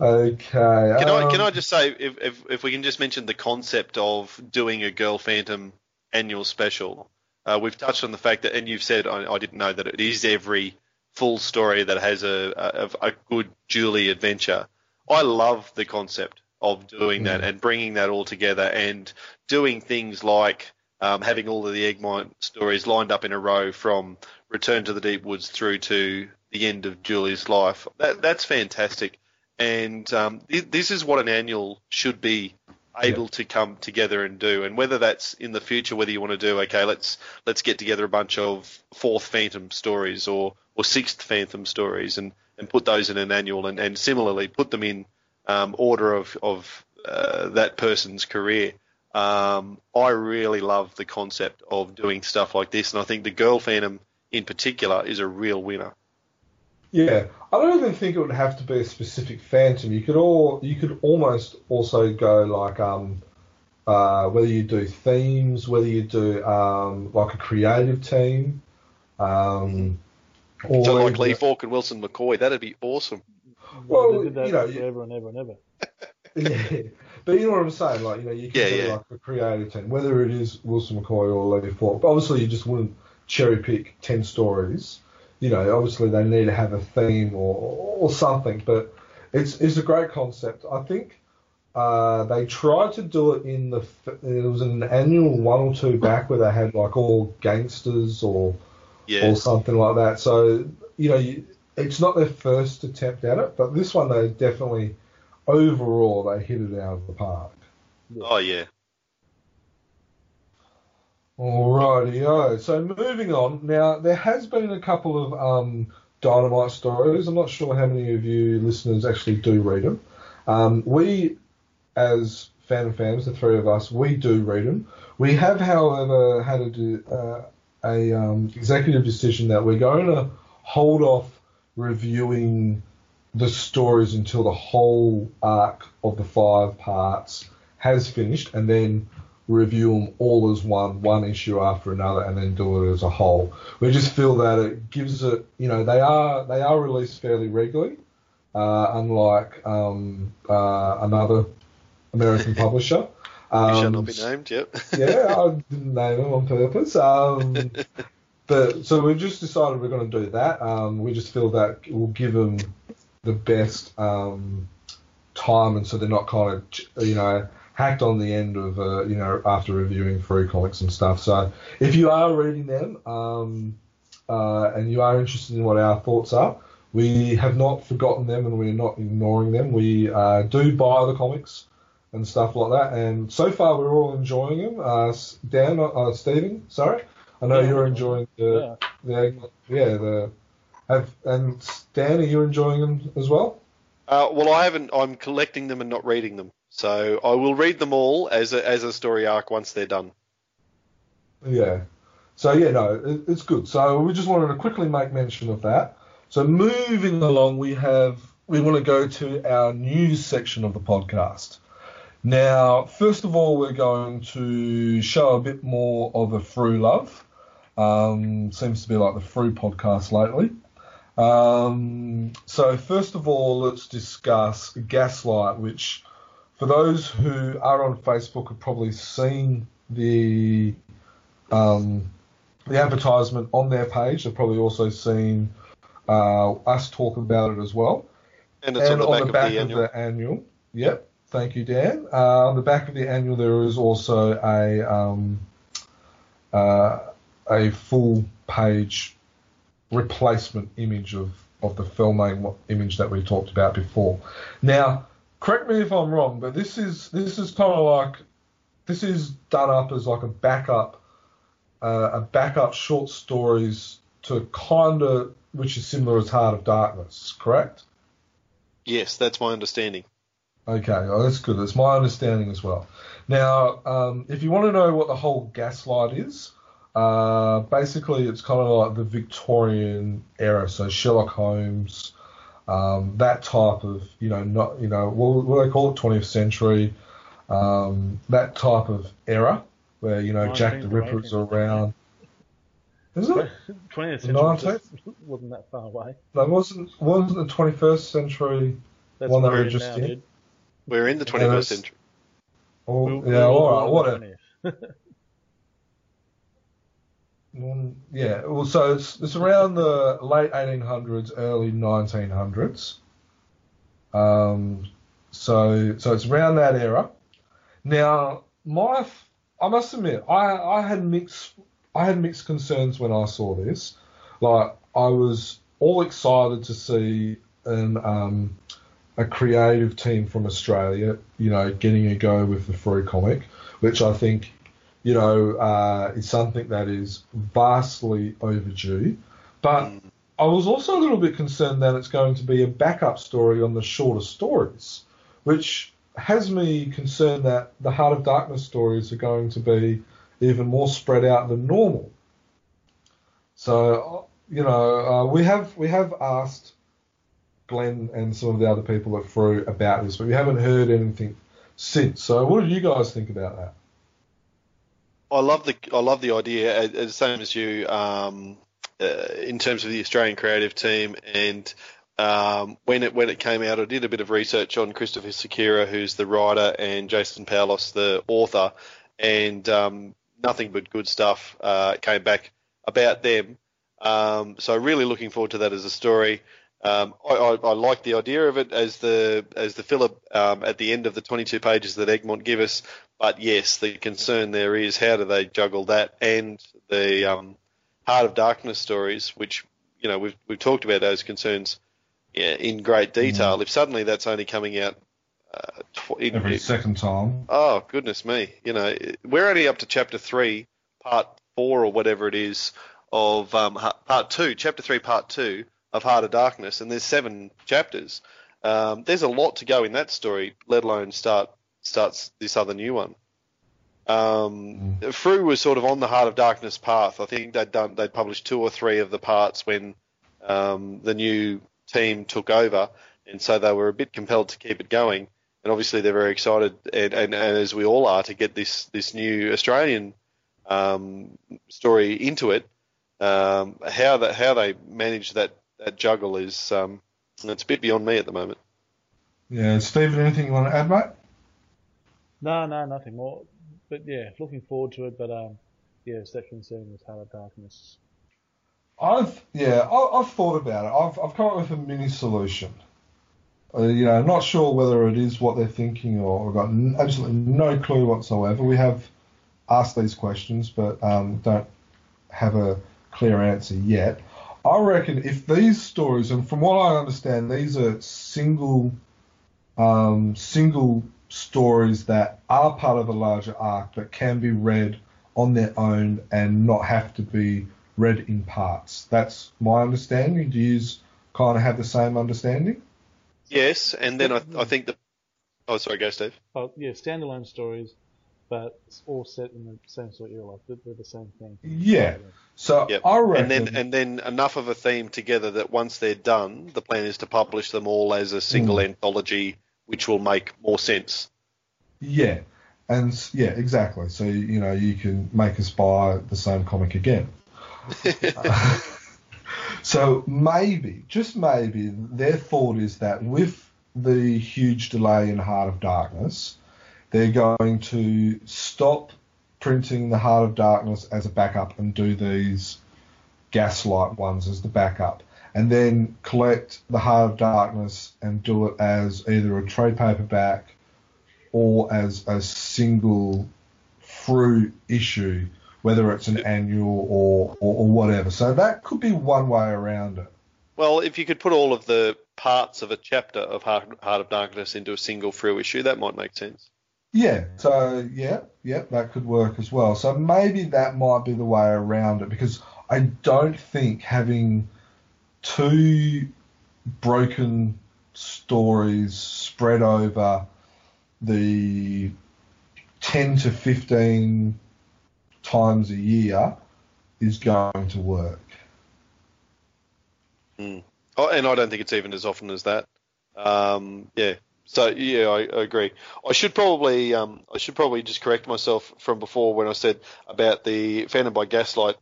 Okay. Can I um, can I just say if, if if we can just mention the concept of doing a Girl Phantom annual special? Uh, we've touched on the fact that, and you've said I, I didn't know that it is every full story that has a a, a good Julie adventure. I love the concept of doing that and bringing that all together and doing things like um, having all of the Egmont stories lined up in a row from Return to the Deep Woods through to the end of Julie's life. That, that's fantastic. And um, th- this is what an annual should be able to come together and do. And whether that's in the future, whether you want to do, okay, let's let's get together a bunch of fourth Phantom stories or, or sixth Phantom stories and, and put those in an annual and, and similarly put them in um, order of, of uh, that person's career. Um, I really love the concept of doing stuff like this, and I think the Girl Phantom in particular is a real winner. Yeah, I don't even think it would have to be a specific Phantom. You could all you could almost also go like um uh, whether you do themes, whether you do um, like a creative team, um, or so like Lee Falk and Wilson McCoy, that'd be awesome. Well, you know, forever and ever and ever. yeah, but you know what I'm saying? Like, you know, you can yeah, do yeah. like a creative team, whether it is Wilson McCoy or Lee Falk. But obviously, you just wouldn't cherry pick ten stories. You know, obviously they need to have a theme or or something. But it's it's a great concept. I think uh, they tried to do it in the it was an annual one or two back where they had like all gangsters or yeah. or something like that. So you know, you, it's not their first attempt at it, but this one they definitely overall they hit it out of the park. Oh yeah. Alrighty, so moving on. Now there has been a couple of um, dynamite stories. I'm not sure how many of you listeners actually do read them. Um, we, as fan fans, the three of us, we do read them. We have, however, had a, uh, a um, executive decision that we're going to hold off reviewing the stories until the whole arc of the five parts has finished, and then review them all as one, one issue after another, and then do it as a whole. We just feel that it gives it, you know, they are they are released fairly regularly, uh, unlike um, uh, another American publisher. Um, shall not be named. Yep. yeah, I didn't name them on purpose. Um, but so we've just decided we're going to do that. Um, we just feel that will give them the best um, time, and so they're not kind of you know hacked on the end of uh, you know after reviewing free comics and stuff. So if you are reading them um, uh, and you are interested in what our thoughts are, we have not forgotten them and we're not ignoring them. We uh, do buy the comics and stuff like that. And so far, we're all enjoying them. Uh, Dan, uh, Stephen, sorry, I know Yeah. you're enjoying the, the yeah the have and Dan, are you enjoying them as well? Uh, well, I haven't. I'm collecting them and not reading them, so I will read them all as a, as a story arc once they're done. Yeah. So yeah, no, it, it's good. So we just wanted to quickly make mention of that. So moving along, we have we want to go to our news section of the podcast. Now, first of all, we're going to show a bit more of a Frew love. Um, seems to be like the free podcast lately. Um, so first of all, let's discuss Gaslight, which for those who are on Facebook have probably seen the um, the advertisement on their page. They've probably also seen uh, us talk about it as well. And it's and on the back of the of annual. the annual, yep. Thank you, Dan. Uh, on the back of the annual, there is also a um, uh, a full page replacement image of, of the Felmang image that we talked about before. Now, correct me if I'm wrong, but this is this is kind of like this is done up as like a backup uh, a backup short stories to kind of which is similar as Heart of Darkness, correct? Yes, that's my understanding. Okay, well, that's good. That's my understanding as well. Now, um, if you want to know what the whole gaslight is, uh, basically it's kind of like the Victorian era, so Sherlock Holmes, um, that type of, you know, not, you know, what, what do they call it, 20th century, um, that type of era where, you know, Jack the 19th, Ripper's 18th. around. Is it? 20th century was- 19th? wasn't that far away. That wasn't wasn't the 21st century. That's One that we we're just now, did. dude. We're in the 21st that's- century. Oh, We- we yeah, were all born right, in the whatever. 20th. Mm, Yeah, well, so it's, it's around the late 1800s, early 1900s. Um, so so it's around that era. Now, my I must admit, I I had mixed I had mixed concerns when I saw this. Like I was all excited to see an um, a creative team from Australia, you know, getting a go with the free comic, which I think you know, uh, is something that is vastly overdue. But I was also a little bit concerned that it's going to be a backup story on the shorter stories, which has me concerned that the Heart of Darkness stories are going to be even more spread out than normal. So you know, uh, we have we have asked Glenn and some of the other people at Frew about this, but we haven't heard anything since. So, what did you guys think about that? I love the I love the idea, as, as same as you, um, uh, in terms of the Australian creative team. And um, when it when it came out, I did a bit of research on Christopher Sequeira, who's the writer, and Jason Paulos, the author, and um, nothing but good stuff uh, came back about them. Um, so really looking forward to that as a story. Um, I, I, I, like the idea of it as the as the filler um, at the end of the 22 pages that Egmont give us. But yes, the concern there is how do they juggle that and the um, Heart of Darkness stories, which you know we've we've talked about those concerns yeah, in great detail. Mm. If suddenly that's only coming out uh, tw- in, every second time, oh goodness me, you know we're only up to chapter three, part four or whatever it is of um, part two, chapter three, part two of Heart of Darkness, and there's seven chapters. Um, there's a lot to go in that story, let alone start starts this other new one. Um, mm. Frew was sort of on the Heart of Darkness path. I think they'd done they'd published two or three of the parts when um, the new team took over, and so they were a bit compelled to keep it going. And obviously, they're very excited, and, and, and as we all are, to get this this new Australian um, story into it. Um, how that how they manage that that juggle is um, it's a bit beyond me at the moment. Yeah, Stephen, anything you want to add, mate? No, no, nothing more. But yeah, looking forward to it. But um, yes, that concern with Heart of Darkness. I've yeah, I, have thought about it. I've I've come up with a mini solution. Uh, you know, not sure whether it is what they're thinking or I've got absolutely no clue whatsoever. We have asked these questions, but um, don't have a clear answer yet. I reckon if these stories, and from what I understand, these are single, um, single stories that are part of a larger arc that can be read on their own and not have to be read in parts. That's my understanding. Do you kind of have the same understanding? Yes, and then I, I think the. Oh, sorry, go, Steve. Oh, yeah, standalone stories, but it's all set in the same sort of era. Like they're the same thing. Yeah. So yep. I reckon, and then and then enough of a theme together that once they're done, the plan is to publish them all as a single mm. anthology, which will make more sense. Yeah, and yeah, exactly. So you know you can make us buy the same comic again. so maybe, just maybe, their thought is that with the huge delay in Heart of Darkness, they're going to stop printing the Heart of Darkness as a backup and do these Gaslight ones as the backup, and then collect the Heart of Darkness and do it as either a trade paperback or as a single Frew issue, whether it's an annual or, or, or whatever. So that could be one way around it. Well, if you could put all of the parts of a chapter of Heart, Heart of Darkness into a single Frew issue, that might make sense. Yeah, so yeah, yeah, that could work as well. So maybe that might be the way around it because I don't think having two broken stories spread over the 10 to 15 times a year is going to work. Mm. Oh, and I don't think it's even as often as that. Um, yeah, so yeah, I, I, agree. I should probably um, I should probably just correct myself from before when I said about the Phantom by Gaslight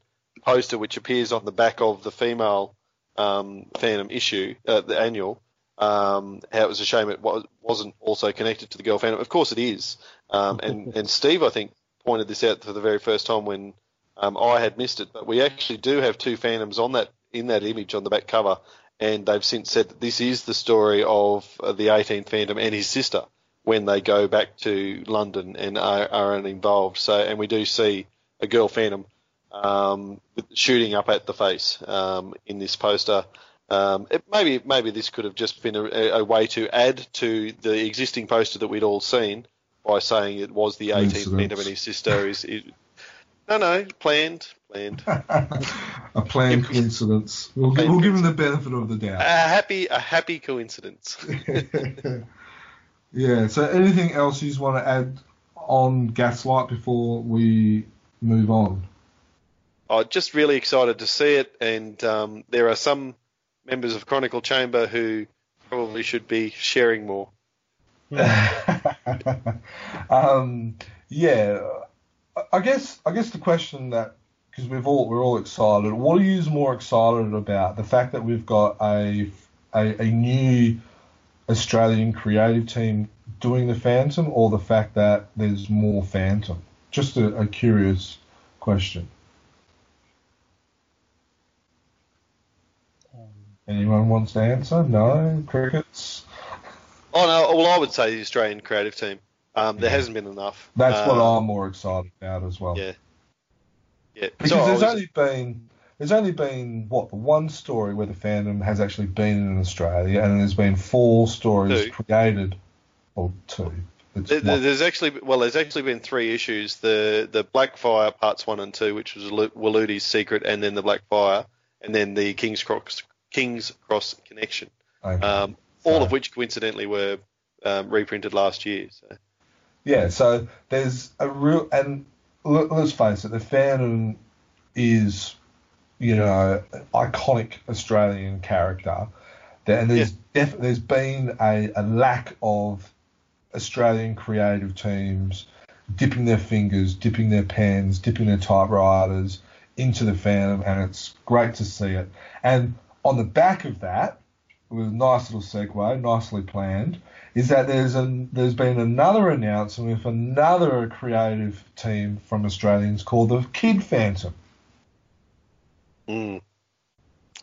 poster, which appears on the back of the female um, Phantom issue, uh, the annual. Um, how it was a shame it was, wasn't also connected to the girl Phantom. Of course it is. Um, and and Steve I think pointed this out for the very first time when um, I had missed it. But we actually do have two Phantoms on that in that image on the back cover, and they've since said that this is the story of uh, the 18th Phantom and his sister when they go back to London and are, are involved. So, and we do see a girl Phantom um, shooting up at the face um, in this poster. Um, it, maybe maybe this could have just been a, a, way to add to the existing poster that we'd all seen by saying it was the 18th Phantom and his sister is, is no, no, planned, planned. a planned coincidence. We'll, planned we'll give him the benefit of the doubt. A happy, a happy coincidence. yeah. So, anything else you just want to add on Gaslight before we move on? I'm just really excited to see it. And um, there are some members of Chronicle Chamber who probably should be sharing more. um, yeah, I guess I guess the question that because we've all we're all excited. What are you more excited about? The fact that we've got a a, a new Australian creative team doing the Phantom, or the fact that there's more Phantom? Just a, a curious question. Anyone wants to answer? No? Crickets? Oh, no. Well, I would say the Australian creative team. Um, there hasn't been enough. That's what Um, I'm more excited about as well. Yeah. Yeah. Because So there's was- only been there's only been what the one story where the Phantom has actually been in Australia, and there's been four stories Two. created, or two. There, there- there's actually well, there's actually been three issues: the the Blackfire parts one and two, which was Walu- Waludi's secret, and then the Blackfire, and then the King's Cross King's Cross connection. Okay. Um, all So- of which coincidentally were um, reprinted last year. So. Yeah, so there's a real and let's face it, the Phantom is you know iconic Australian character, and there's def- there's been a, a lack of Australian creative teams dipping their fingers, dipping their pens, dipping their typewriters into the Phantom, and it's great to see it. And on the back of that, with a nice little segue, nicely planned, is that there's an there's been another announcement with another creative team from Australians called the Kid Phantom. Mm.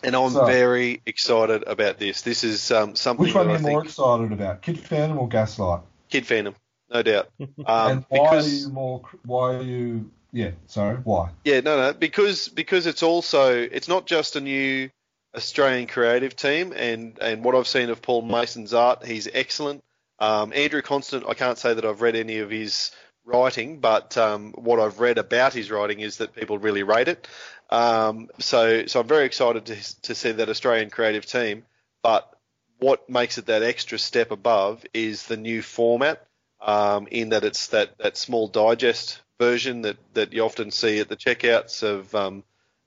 And I'm So- very excited about this. This is um, something Which one that are I you think more excited about, Kid Phantom or Gaslight? Kid Phantom, no doubt. Um, and why because are you more? Why are you? Yeah, sorry, why? Yeah, no, no, because because it's also it's not just a new Australian creative team, and and what I've seen of Paul Mason's art, he's excellent. Um, Andrew Constant, I can't say that I've read any of his writing, but um, what I've read about his writing is that people really rate it. Um, so so I'm very excited to to see that Australian creative team. But what makes it that extra step above is the new format, um, in that it's that that small digest version that, that you often see at the checkouts of um,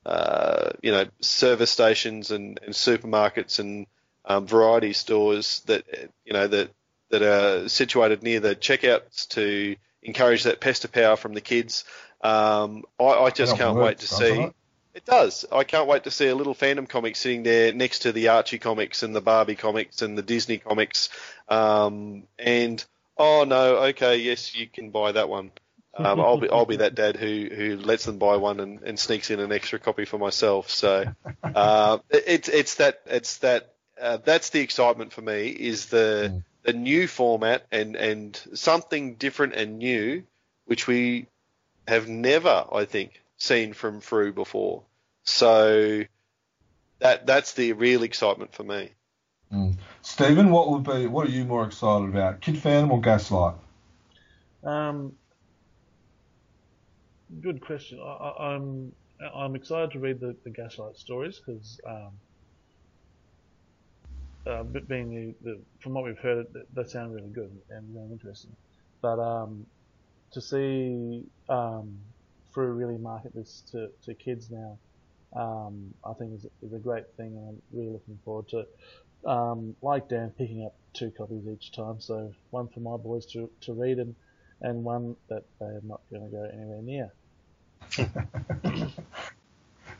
uh, you know service stations and, and supermarkets and um, variety stores that you know that that are situated near the checkouts to encourage that pester power from the kids. Um, I, I just can't wait to see. it? It does. I can't wait to see a little Phantom comic sitting there next to the Archie comics and the Barbie comics and the Disney comics. Um, and oh no, okay, yes, you can buy that one. Um, I'll be I'll be that dad who who lets them buy one and, and sneaks in an extra copy for myself. So uh, it- it's it's that it's that uh, that's the excitement for me is the Mm. the new format and and something different and new, which we have never I think seen from Frew before. So that that's the real excitement for me. Mm. Stephen, what would be? What are you more excited about, Kid Phantom or Gaslight? Um, good question. I, I, I'm I'm excited to read the, the Gaslight stories because um, uh, being the, the from what we've heard, that sound really good and really interesting. But um, to see um, really market this to, to kids now, um, I think is, is a great thing, and I'm really looking forward to. Um, like Dan, picking up two copies each time, so one for my boys to, to read and and one that they're not going to go anywhere near.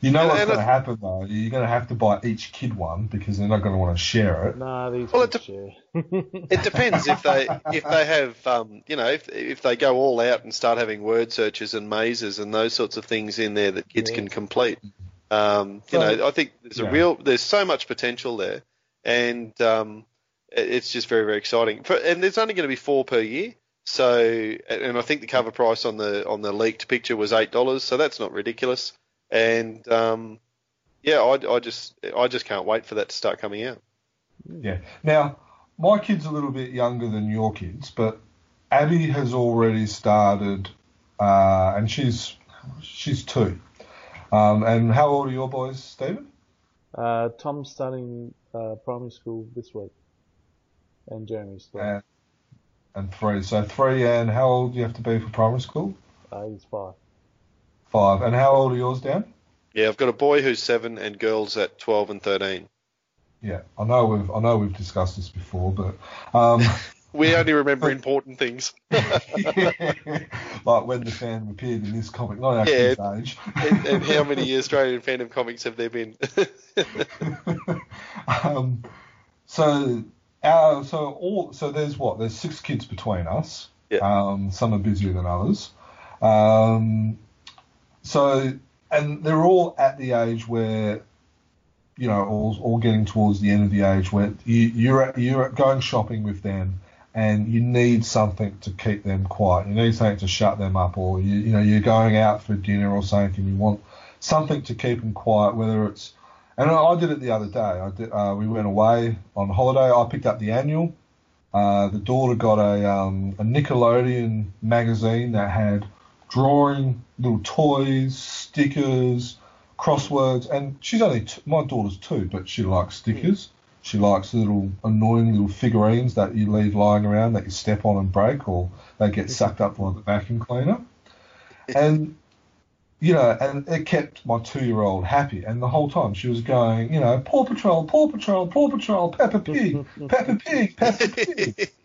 You know And- what's going to happen though. You're going to have to buy each kid one because they're not going to want to share it. Nah, these Well, it kids share. It depends if they if they have um, you know if if they go all out and start having word searches and mazes and those sorts of things in there that kids Yeah. can complete. Um, you So- know, I think there's a real there's so much potential there, and um, it's just very very exciting. For, and there's only going to be four per year. So, and I think the cover price on the on the leaked picture was eight dollars. So that's not ridiculous. And um, yeah, I, I just I just can't wait for that to start coming out. Yeah. Now, my kid's are a little bit younger than your kids, but Abby has already started, uh, and she's she's two. Um, and how old are your boys, Stephen? Uh, Tom's starting uh, primary school this week, and Jeremy's still. And, and three. So three, and how old do you have to be for primary school? Uh, he's five. Five. And how old are yours, Dan? Yeah, I've got a boy who's seven and girls at 12 and 13. Yeah, I know we've I know we've discussed this before, but um, We only remember important things. like when the fan appeared in this comic, not our Yeah. kids' age. and, and how many Australian Phantom comics have there been? um, so our so all so there's what there's six kids between us. Yeah. Um, some are busier than others. Um, so and they're all at the age where you know all, all getting towards the end of the age where you, you're at, you're going shopping with them and you need something to keep them quiet. You need something to shut them up, or you you know you're going out for dinner or something and you want something to keep them quiet, whether it's and I I did it the other day. I did, uh, we went away on holiday. I picked up the annual. Uh, the daughter got a, um, a Nickelodeon magazine that had drawing, little toys, stickers, crosswords, and she's only t- my daughter's two, but she likes stickers. She likes little annoying little figurines that you leave lying around that you step on and break, or they get sucked up by the vacuum cleaner. And you know, and it kept my two-year-old happy. And the whole time she was going, you know, Paw Patrol, Paw Patrol, Paw Patrol, Peppa Pig, Peppa Pig, Peppa Pig.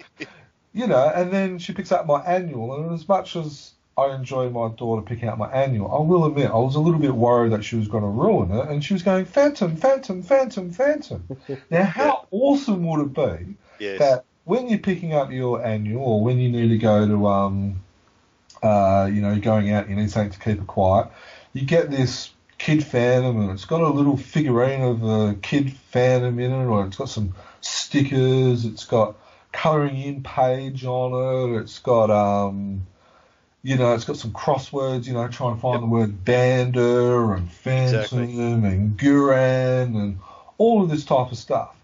You know, and then she picks up my annual, and as much as I enjoy my daughter picking up my annual, I will admit I was a little bit worried that she was going to ruin it, and she was going Phantom, Phantom, Phantom, Phantom. now, how awesome would it be yes. that when you're picking up your annual or when you need to go to um uh you know going out you need something to keep it quiet you get this kid phantom and it's got a little figurine of a kid phantom in it or it's got some stickers it's got colouring in page on it it's got um you know, it's got some crosswords, you know, trying to find the word Bandar and Phantom Exactly. and Guran and all of this type of stuff.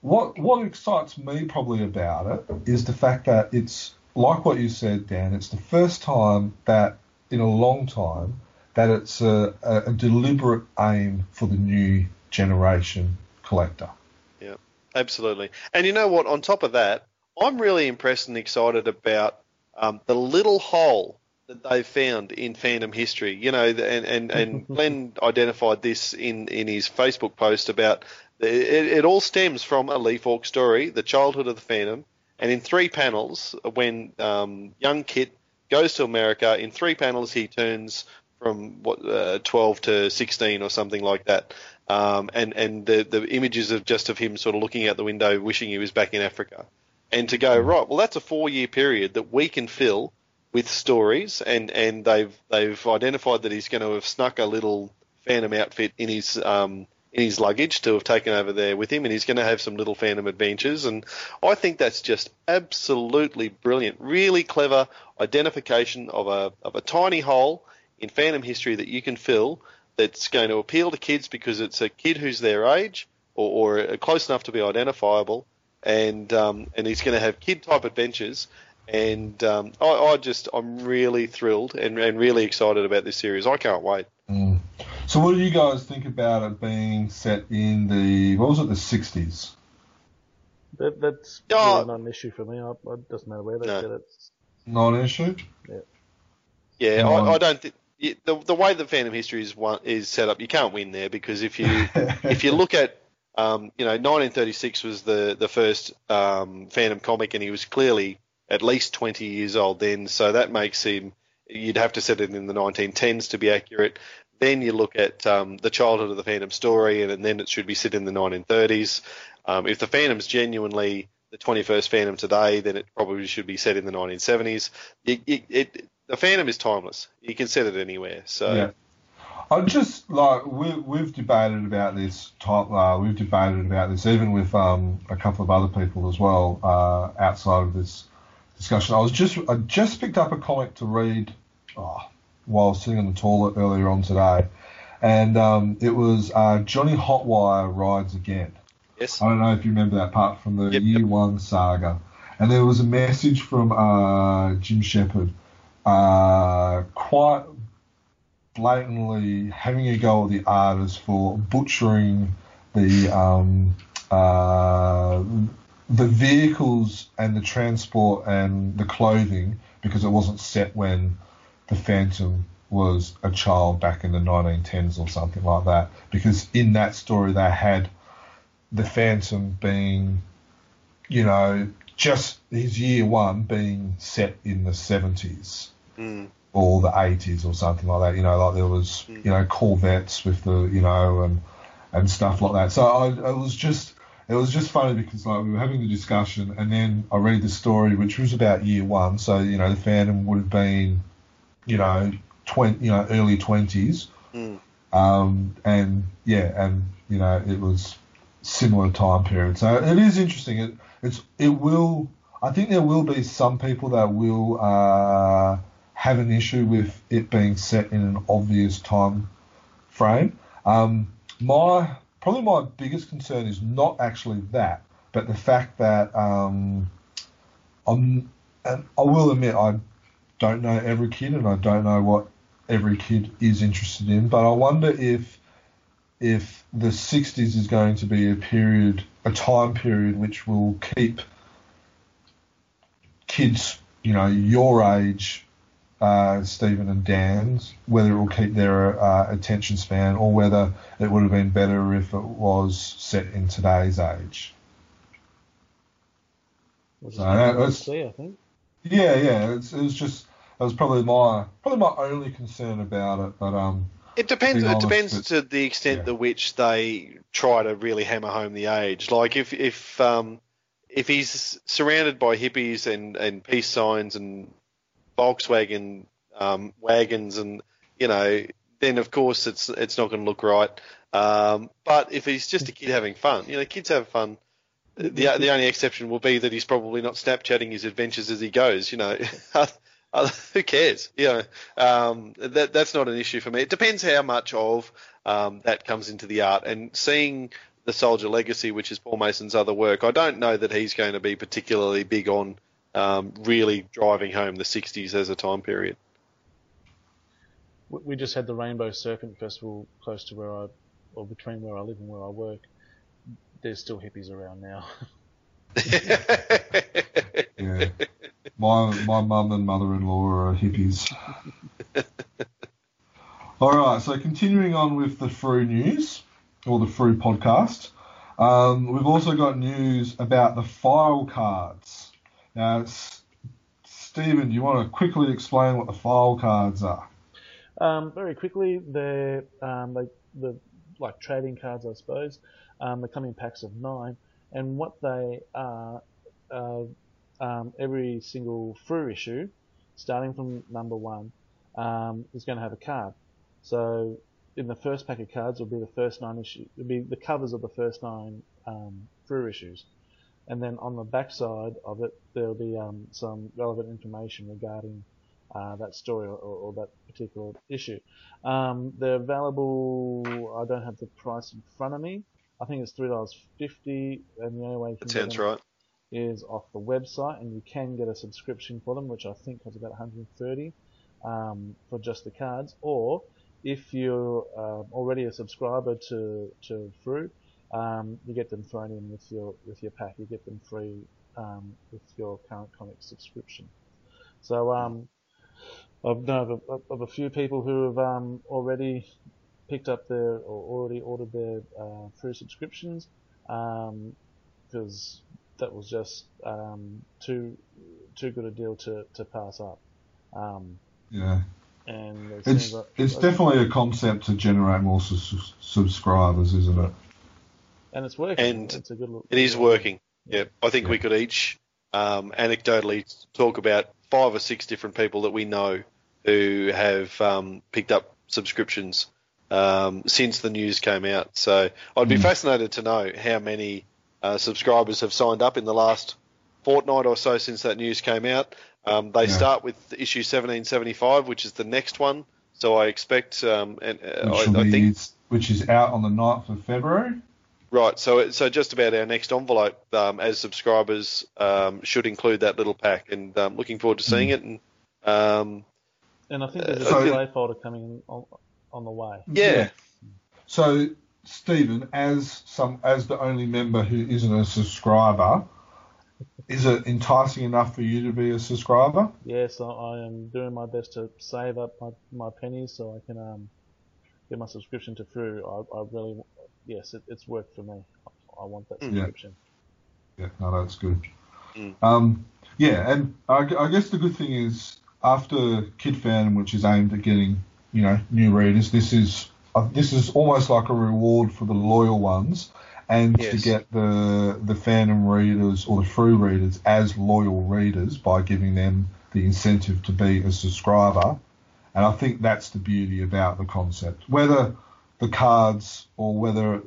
What what excites me probably about it is the fact that it's like what you said, Dan. It's the first time that in a long time that it's a, a, deliberate aim for the new generation collector. Yeah, absolutely. And you know what? On top of that, I'm really impressed and excited about um, the little hole that they've found in Phantom history. You know, and and, and Glenn identified this in in his Facebook post about it, it all stems from a Lee Falk story, the childhood of the Phantom, and in three panels, when um, young Kit goes to America, in three panels he turns from what uh, 12 to 16 or something like that. Um, and and the the images of just of him sort of looking out the window, wishing he was back in Africa, and to go right, well, that's a four year period that we can fill with stories, and and they've they've identified that he's going to have snuck a little Phantom outfit in his um in his luggage to have taken over there with him, and he's going to have some little Phantom adventures, and I think that's just absolutely brilliant, really clever identification of a of a tiny hole in Phantom history that you can fill that's going to appeal to kids because it's a kid who's their age or, or close enough to be identifiable, and um, and he's going to have kid type adventures. And um, I, I just I'm really thrilled and, and really excited about this series. I can't wait. Mm. So, what do you guys think about it being set in the what was it, the '60s? That, that's Yeah. really not an issue for me. I, it doesn't matter where they No. set it. Non-issue. Yeah, No, I, I'm- don't think the the way that Phantom History is one, is set up, you can't win there because if you if you look at um, you know 1936 was the the first um, Phantom comic and he was clearly at least 20 years old then, so that makes him you'd have to set it in the 1910s to be accurate. Then you look at um, the childhood of the Phantom story, and, then it should be set in the 1930s. Um, if the Phantom's genuinely the 21st Phantom today, then it probably should be set in the 1970s. It, it, it, the Phantom is timeless. You can set it anywhere. So Yeah. I just like we we've debated about this type. Uh, we've debated about this even with um, a couple of other people as well uh, outside of this discussion. I was just I just picked up a comic to read oh, while I was sitting on the toilet earlier on today, and um, it was uh, Johnny Hotwire rides again. yes, I don't know if you remember that part from the Yep, year yep. one saga. And there was a message from uh, Jim Shepherd, uh, quite blatantly having a go at the artist for butchering the um, uh, the vehicles and the transport and the clothing because it wasn't set when the Phantom was a child back in the 1910s or something like that. Because in that story, they had the Phantom being, you know, just his year one being set in the 70s Mm. or the 80s or something like that. You know, like there was, you know, Corvettes with the, you know, and and stuff like that. So I, it was just, it was just funny because like we were having the discussion, and then I read the story, which was about year one. So you know, the Phantom would have been, you know, twenty, you know, early 20s. Mm. Um, and yeah, and you know, it was similar time period. So it is interesting. It it's it will. I think there will be some people that will uh, have an issue with it being set in an obvious time frame. Um, my probably my biggest concern is not actually that, but the fact that um, I'm and I will admit I don't know every kid and I don't know what every kid is interested in, but I wonder if if the 60s is going to be a period, a time period which will keep kids, you know, your age, uh, Stephen and Dan's, whether it will keep their uh, attention span or whether it would have been better if it was set in today's age. Is So that what was- see, I think. Yeah, yeah, it's, it was just that was probably my probably my only concern about it, but um, It depends. Be It depends but- to the extent yeah. to which they try to really hammer home the age. Like if if um, if he's surrounded by hippies and, and peace signs and Volkswagen um, wagons and you know, then of course it's it's not going to look right. Um, but if he's just a kid having fun, you know, kids have fun. The the only exception will be that he's probably not Snapchatting his adventures as he goes. You know, who cares? You know, um, that that's not an issue for me. It depends how much of um, that comes into the art. And seeing the Soldier Legacy, which is Paul Mason's other work, I don't know that he's going to be particularly big on um, really driving home the '60s as a time period. We just had the Rainbow Serpent Festival close to where I, or between where I live and where I work. There's still hippies around now. yeah, my my mum and mother-in-law are hippies. All right, so continuing on with the Frew news or the Frew podcast, um, we've also got news about the file cards. Now, S- Stephen, do you want to quickly explain what the file cards are? Um, very quickly, they're um, like the like trading cards, I suppose. Um, they come in packs of nine, and what they are, uh, um, every single Frew issue, starting from number one, um, is going to have a card. So in the first pack of cards will be the first nine issues, will be the covers of the first nine um, Frew issues, and then on the back side of it there'll be um, some relevant information regarding uh, that story or, or that particular issue. Um, they're available. I don't have the price in front of me. I think it's three dollars fifty, and the only way you can get them right. is off the website, and you can get a subscription for them, which I think costs about 130 um, for just the cards. Or if you're um, already a subscriber to to Frew, um, you get them thrown in with your with your pack. You get them free um, with your current comic subscription. So um, I've known of a, of a few people who have um, already picked up their or already ordered their uh, Frew subscriptions because that was just um, too too good a deal to, to pass up. Um, Yeah, and it it's like, it's definitely a concept to generate more sus- subscribers, isn't it? and it's working. and it's a good. look- It is working. Yeah, I think Yeah. we could each um, anecdotally talk about five or six different people that we know who have um, picked up subscriptions um, since the news came out. So I'd be Mm. fascinated to know how many uh, subscribers have signed up in the last fortnight or so since that news came out. Um, they Yeah. start with issue 1775, which is the next one. So I expect, um, and uh, I, will I be, think which is out on the 9th of February. Right, so so just about our next envelope um, as subscribers um, should include that little pack, and um, looking forward to seeing it. And um, And I think there's a So- display folder coming in on, on the way. yeah, So, Stephen, as some as the only member who isn't a subscriber, is it enticing enough for you to be a subscriber? Yes, I, I am doing my best to save up my, my pennies so I can um, get my subscription to Frew. I, I really, yes, it, it's worked for me. I, I want that Mm. Yeah. subscription. Yeah, no, that's good. Mm. Um, yeah, and I, I guess the good thing is after Kid Phantom, which is aimed at getting you know new readers, this is uh, this is almost like a reward for the loyal ones, and to get the the fandom readers or the free readers as loyal readers by giving them the incentive to be a subscriber. And I think that's the beauty about the concept. Whether the cards or whether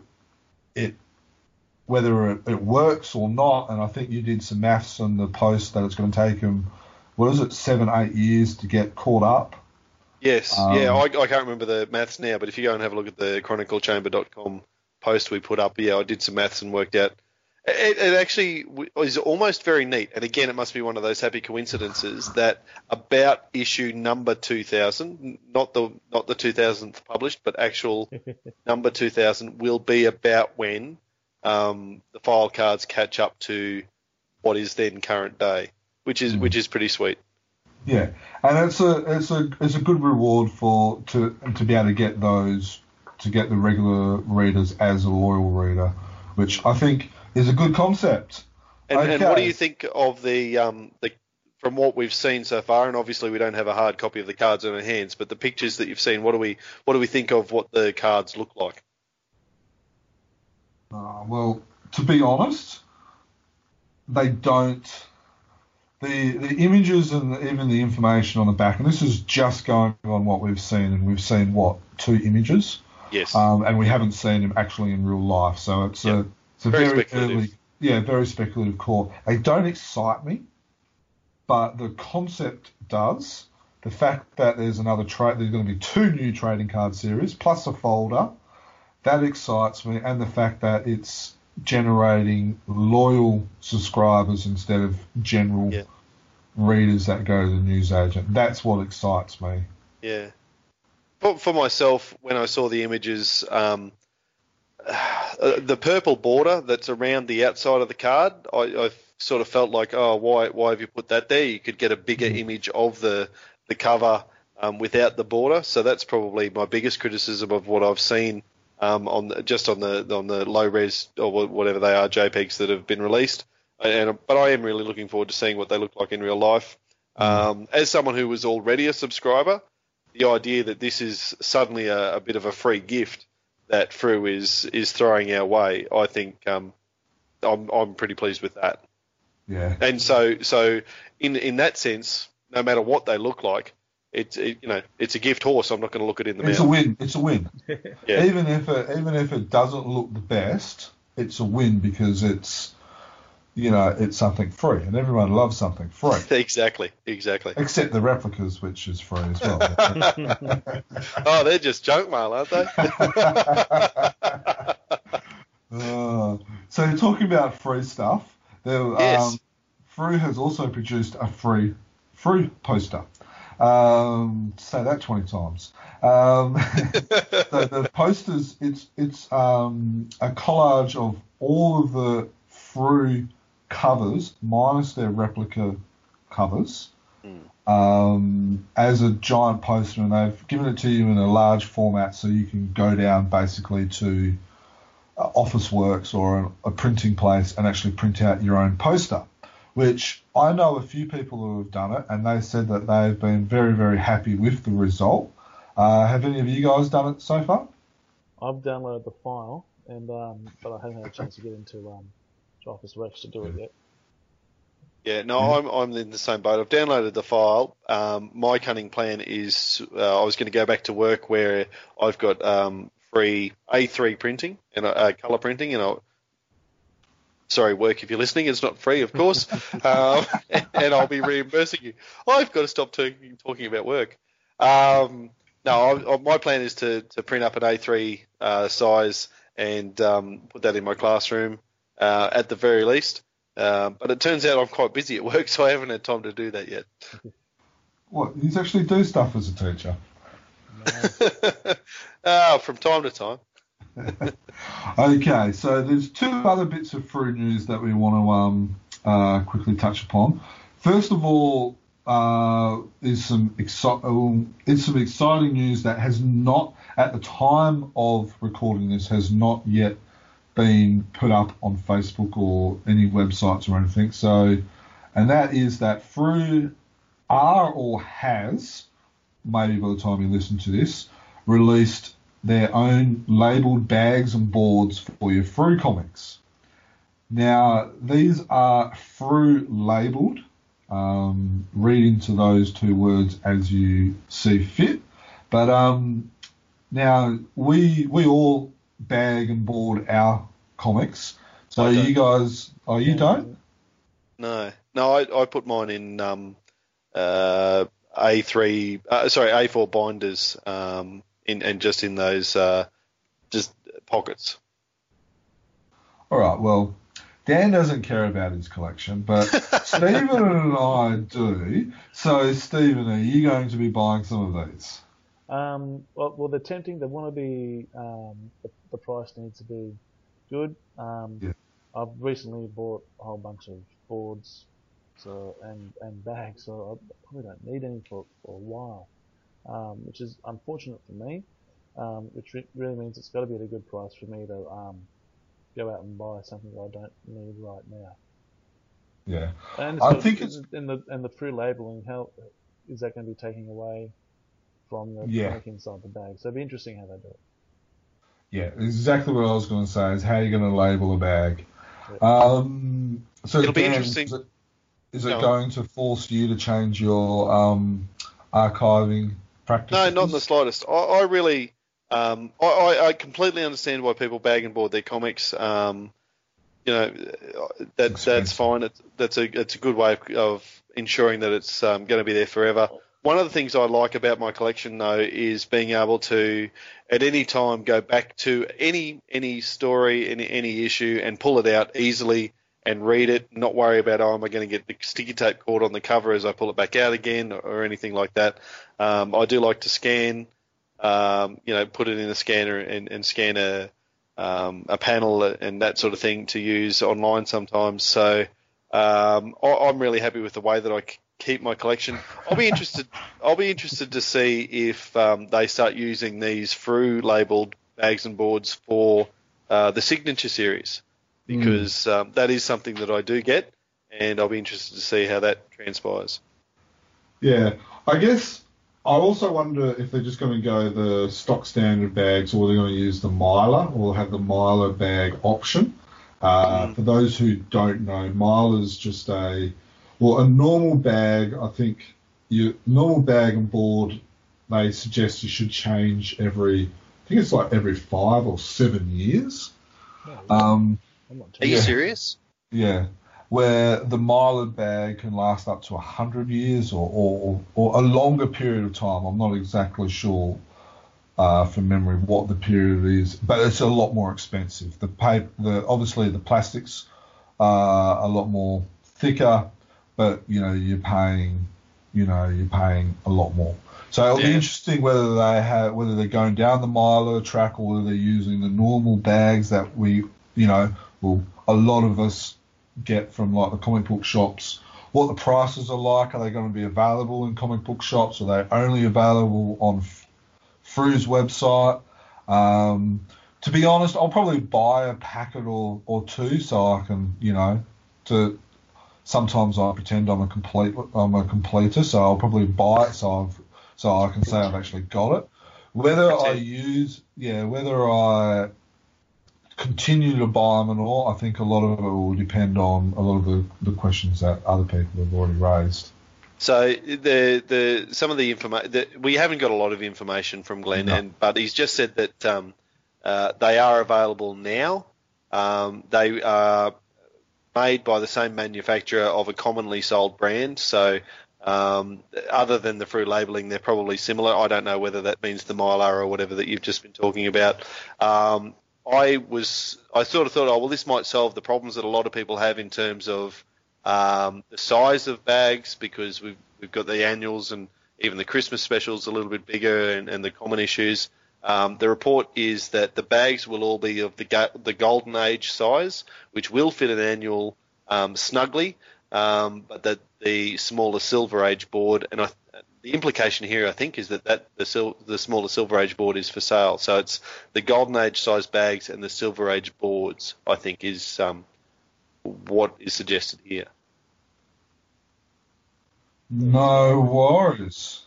it whether it, it works or not, and I think you did some maths on the post that it's going to take them, what is it, seven, eight years to get caught up. Yes, Um, yeah, I, I can't remember the maths now, but if you go and have a look at the chroniclechamber.com post we put up, yeah, I did some maths and worked out. It, it actually is almost very neat, and again, it must be one of those happy coincidences that about issue number 2000, not the not the 2000th published, but actual number 2000 will be about when um, the file cards catch up to what is then current day, which is Mm. which is pretty sweet. Yeah, and it's a it's a it's a good reward for to to be able to get those to get the regular readers as a loyal reader, which I think is a good concept. And, and what do you think of the um the from what we've seen so far? And obviously we don't have a hard copy of the cards in our hands, but the pictures that you've seen, what do we what do we think of what the cards look like? Uh, well, to be honest, they don't. The the images and even the information on the back, and this is just going on what we've seen, and we've seen what two images, Yes. um, and we haven't seen them actually in real life. So it's Yeah. a it's a Very very, speculative. early, yeah, very speculative call. They don't excite me, but the concept does. The fact that there's another trade, there's going to be two new trading card series plus a folder, that excites me, and the fact that it's generating loyal subscribers instead of general Yeah. readers that go to the newsagent. That's what excites me. Yeah. For, for myself, when I saw the images, um, uh, the purple border that's around the outside of the card, I, I sort of felt like, oh, why why have you put that there? You could get a bigger Mhm. image of the the cover um, without the border. So that's probably my biggest criticism of what I've seen um, on the, just on the on the low res or whatever they are JPEGs that have been released. And but I am really looking forward to seeing what they look like in real life. Um, as someone who was already a subscriber, the idea that this is suddenly a, a bit of a free gift that Frew is is throwing our way, I think um, I'm I'm pretty pleased with that. Yeah. And so so in in that sense, no matter what they look like, it's it, you know it's a gift horse. I'm not going to look it in the mirror. It's a win. It's a win. Yeah. Even if it even if it doesn't look the best, it's a win because it's you know it's something free, and everyone loves something free, exactly, exactly. except the replicas, which is free as well. oh, they're just junk mail, aren't they? Uh, so you're talking about free stuff, there, Yes. um, Frew has also produced a free Frew poster. Um, say that twenty times. Um, so the posters, it's it's um, a collage of all of the Frew covers minus their replica covers. Um, as a giant poster, and they've given it to you in a large format, so you can go down basically to uh, Officeworks or a printing place and actually print out your own poster. Which I know a few people who have done it, and they said that they've been very, very happy with the result. Uh, have any of you guys done it so far? I've downloaded the file, and um, but I haven't had a chance to get into um, to Officeworks to do it yet. Yeah, no, I'm I'm in the same boat. I've downloaded the file. Um, my cunning plan is uh, I was going to go back to work where I've got um, free A3 printing and uh, color printing, and I sorry, work if you're listening, it's not free, of course, um, and I'll be reimbursing you. I've got to stop talking talking about work. Um, no, I, my plan is to to print up an A3 uh, size and um, put that in my classroom uh, at the very least. Um, but it turns out I'm quite busy at work, so I haven't had time to do that yet. What? You actually do stuff as a teacher. Ah, from time to time. Okay, so there's two other bits of Frew news that we want to um, uh, quickly touch upon. First of all, uh, is some exci- um, is some exciting news that has not, at the time of recording this, has not yet been put up on Facebook or any websites or anything. So, and that is that Frew are or has, maybe by the time you listen to this, released their own labeled bags and boards for your Frew comics. Now, these are Frew labeled. Um, read into those two words as you see fit. But um, now we we all bag and board our comics. So you guys, oh, you don't? No, no, I, I put mine in um, uh, A3, uh, sorry, A4 binders, um, in and just in those uh, just pockets. All right. Well, Dan doesn't care about his collection, but Stephen and I do. So, Stephen, are you going to be buying some of these? Um, well, well, they're tempting. They want to be. Um, the, the price needs to be good. Um, Yeah. I've recently bought a whole bunch of boards, so and and bags. So I probably don't need any for, for a while, um, which is unfortunate for me. Um, which re- really means it's got to be at a good price for me to um, go out and buy something that I don't need right now. Yeah. And I so think it's- in the and the Frew labeling. How is that going to be taking away from the Yeah. comic inside the bag? So it'd be interesting how they do it. Yeah, exactly what I was going to say is how you're going to label a bag. Um, so It'll be interesting. Is it, is it Go on. going to force you to change your um, archiving practices? No, not in the slightest. I, I really, um, I, I, I completely understand why people bag and board their comics. Um, you know, that that's fine. It's, that's a it's a good way of, of ensuring that it's um, going to be there forever. One of the things I like about my collection, though, is being able to, at any time, go back to any any story, any any issue, and pull it out easily and read it. Not worry about, oh, am I going to get the sticky tape caught on the cover as I pull it back out again, or, or anything like that. Um, I do like to scan, um, you know, put it in a scanner and, and scan a um, a panel and that sort of thing to use online sometimes. So um, I, I'm really happy with the way that I keep my collection. I'll be interested. I'll be interested to see if um, they start using these Frew labeled bags and boards for uh, the signature series because um, that is something that I do get, and I'll be interested to see how that transpires. Yeah, I guess I also wonder if they're just going to go the stock standard bags or they're going to use the Mylar or have the Mylar bag option. Uh, Mm. For those who don't know, Mylar's just a well a normal bag. I think your normal bag and board they suggest you should change every. I think it's like every five or seven years. Um, I'm not Are you Yeah. serious? yeah, where the Mylar bag can last up to 100 years or, or, or a longer period of time. I'm not exactly sure uh, from memory what the period is, but it's a lot more expensive. The paper, the obviously the plastics are a lot more thicker, but you know you're paying, you know you're paying a lot more. So it'll be interesting whether they have whether they're going down the Mylar track or whether they're using the normal bags that we, you know, well a lot of us get from like the comic book shops. What the prices are like? Are they going to be available in comic book shops? Are they only available on Frew's website? Um, to be honest, I'll probably buy a packet or, or two so I can, you know, to sometimes I pretend I'm a complete I'm a completer, so I'll probably buy it so I've so I can say I've actually got it. Whether I use yeah, whether I continue to buy them and all, I think a lot of it will depend on a lot of the, the questions that other people have already raised. So the the some of the information we haven't got a lot of information from Glenn, No. and but he's just said that um, uh, they are available now. Um, they are made by the same manufacturer of a commonly sold brand. So um, other than the Frew labeling, they're probably similar. I don't know whether that means the Mylar or whatever that you've just been talking about. Um, I was I sort of thought, oh well, this might solve the problems that a lot of people have in terms of um, the size of bags because we've we've got the annuals and even the Christmas specials a little bit bigger and, and the common issues. Um, the report is that the bags will all be of the ga- the golden age size, which will fit an annual um, snugly, um, but that the smaller Silver Age board, and I, the implication here, I think, is that, that the, sil- the smaller Silver Age board is for sale. So it's the Golden Age size bags and the Silver Age boards, I think, is um, what is suggested here. No worries.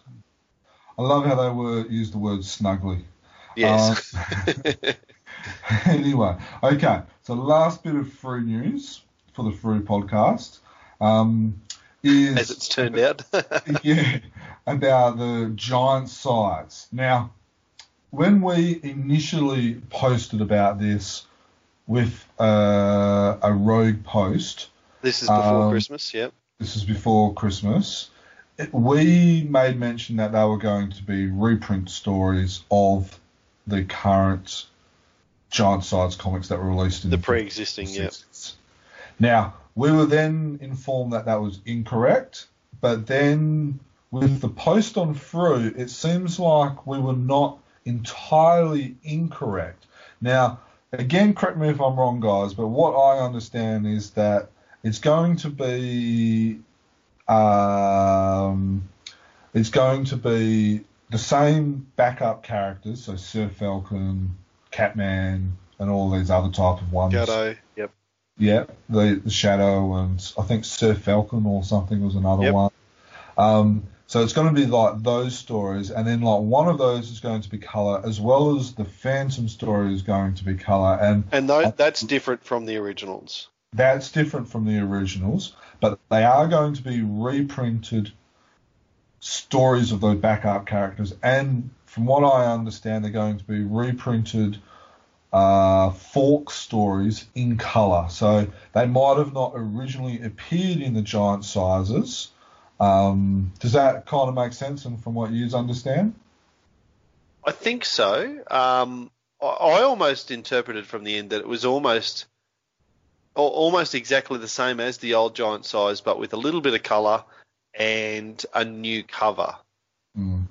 I love how they were use the word snugly. Yes. anyway, okay. So last bit of Frew news for the Frew podcast um, is As it's turned out. yeah, about the giant size. Now, when we initially posted about this with uh, a rogue post, this is before Um, Christmas, yep. this is before Christmas, it, we made mention that they were going to be reprint stories of the current giant size comics that were released in The the pre-existing, yep. Now, we were then informed that that was incorrect, but then with the post on Frew, it seems like we were not entirely incorrect. Now, again, correct me if I'm wrong, guys, but what I understand is that it's going to be um, it's going to be the same backup characters, so Sir Falcon, Catman, and all these other type of ones. Gatto, yep. Yeah, the, the Shadow and I think Sir Falcon or something was another Yep. one. Um, so it's going to be like those stories, and then like one of those is going to be color, as well as the Phantom story is going to be color, and And that's different from the originals. that's different from the originals, but they are going to be reprinted stories of those backup characters, and from what I understand, they're going to be reprinted uh, Falk stories in color. So they might have not originally appeared in the giant sizes. Um, does that kind of make sense? And from what you understand, I think so. Um, I, I almost interpreted from the end that it was almost almost exactly the same as the old giant size, but with a little bit of colour and a new cover. Mm,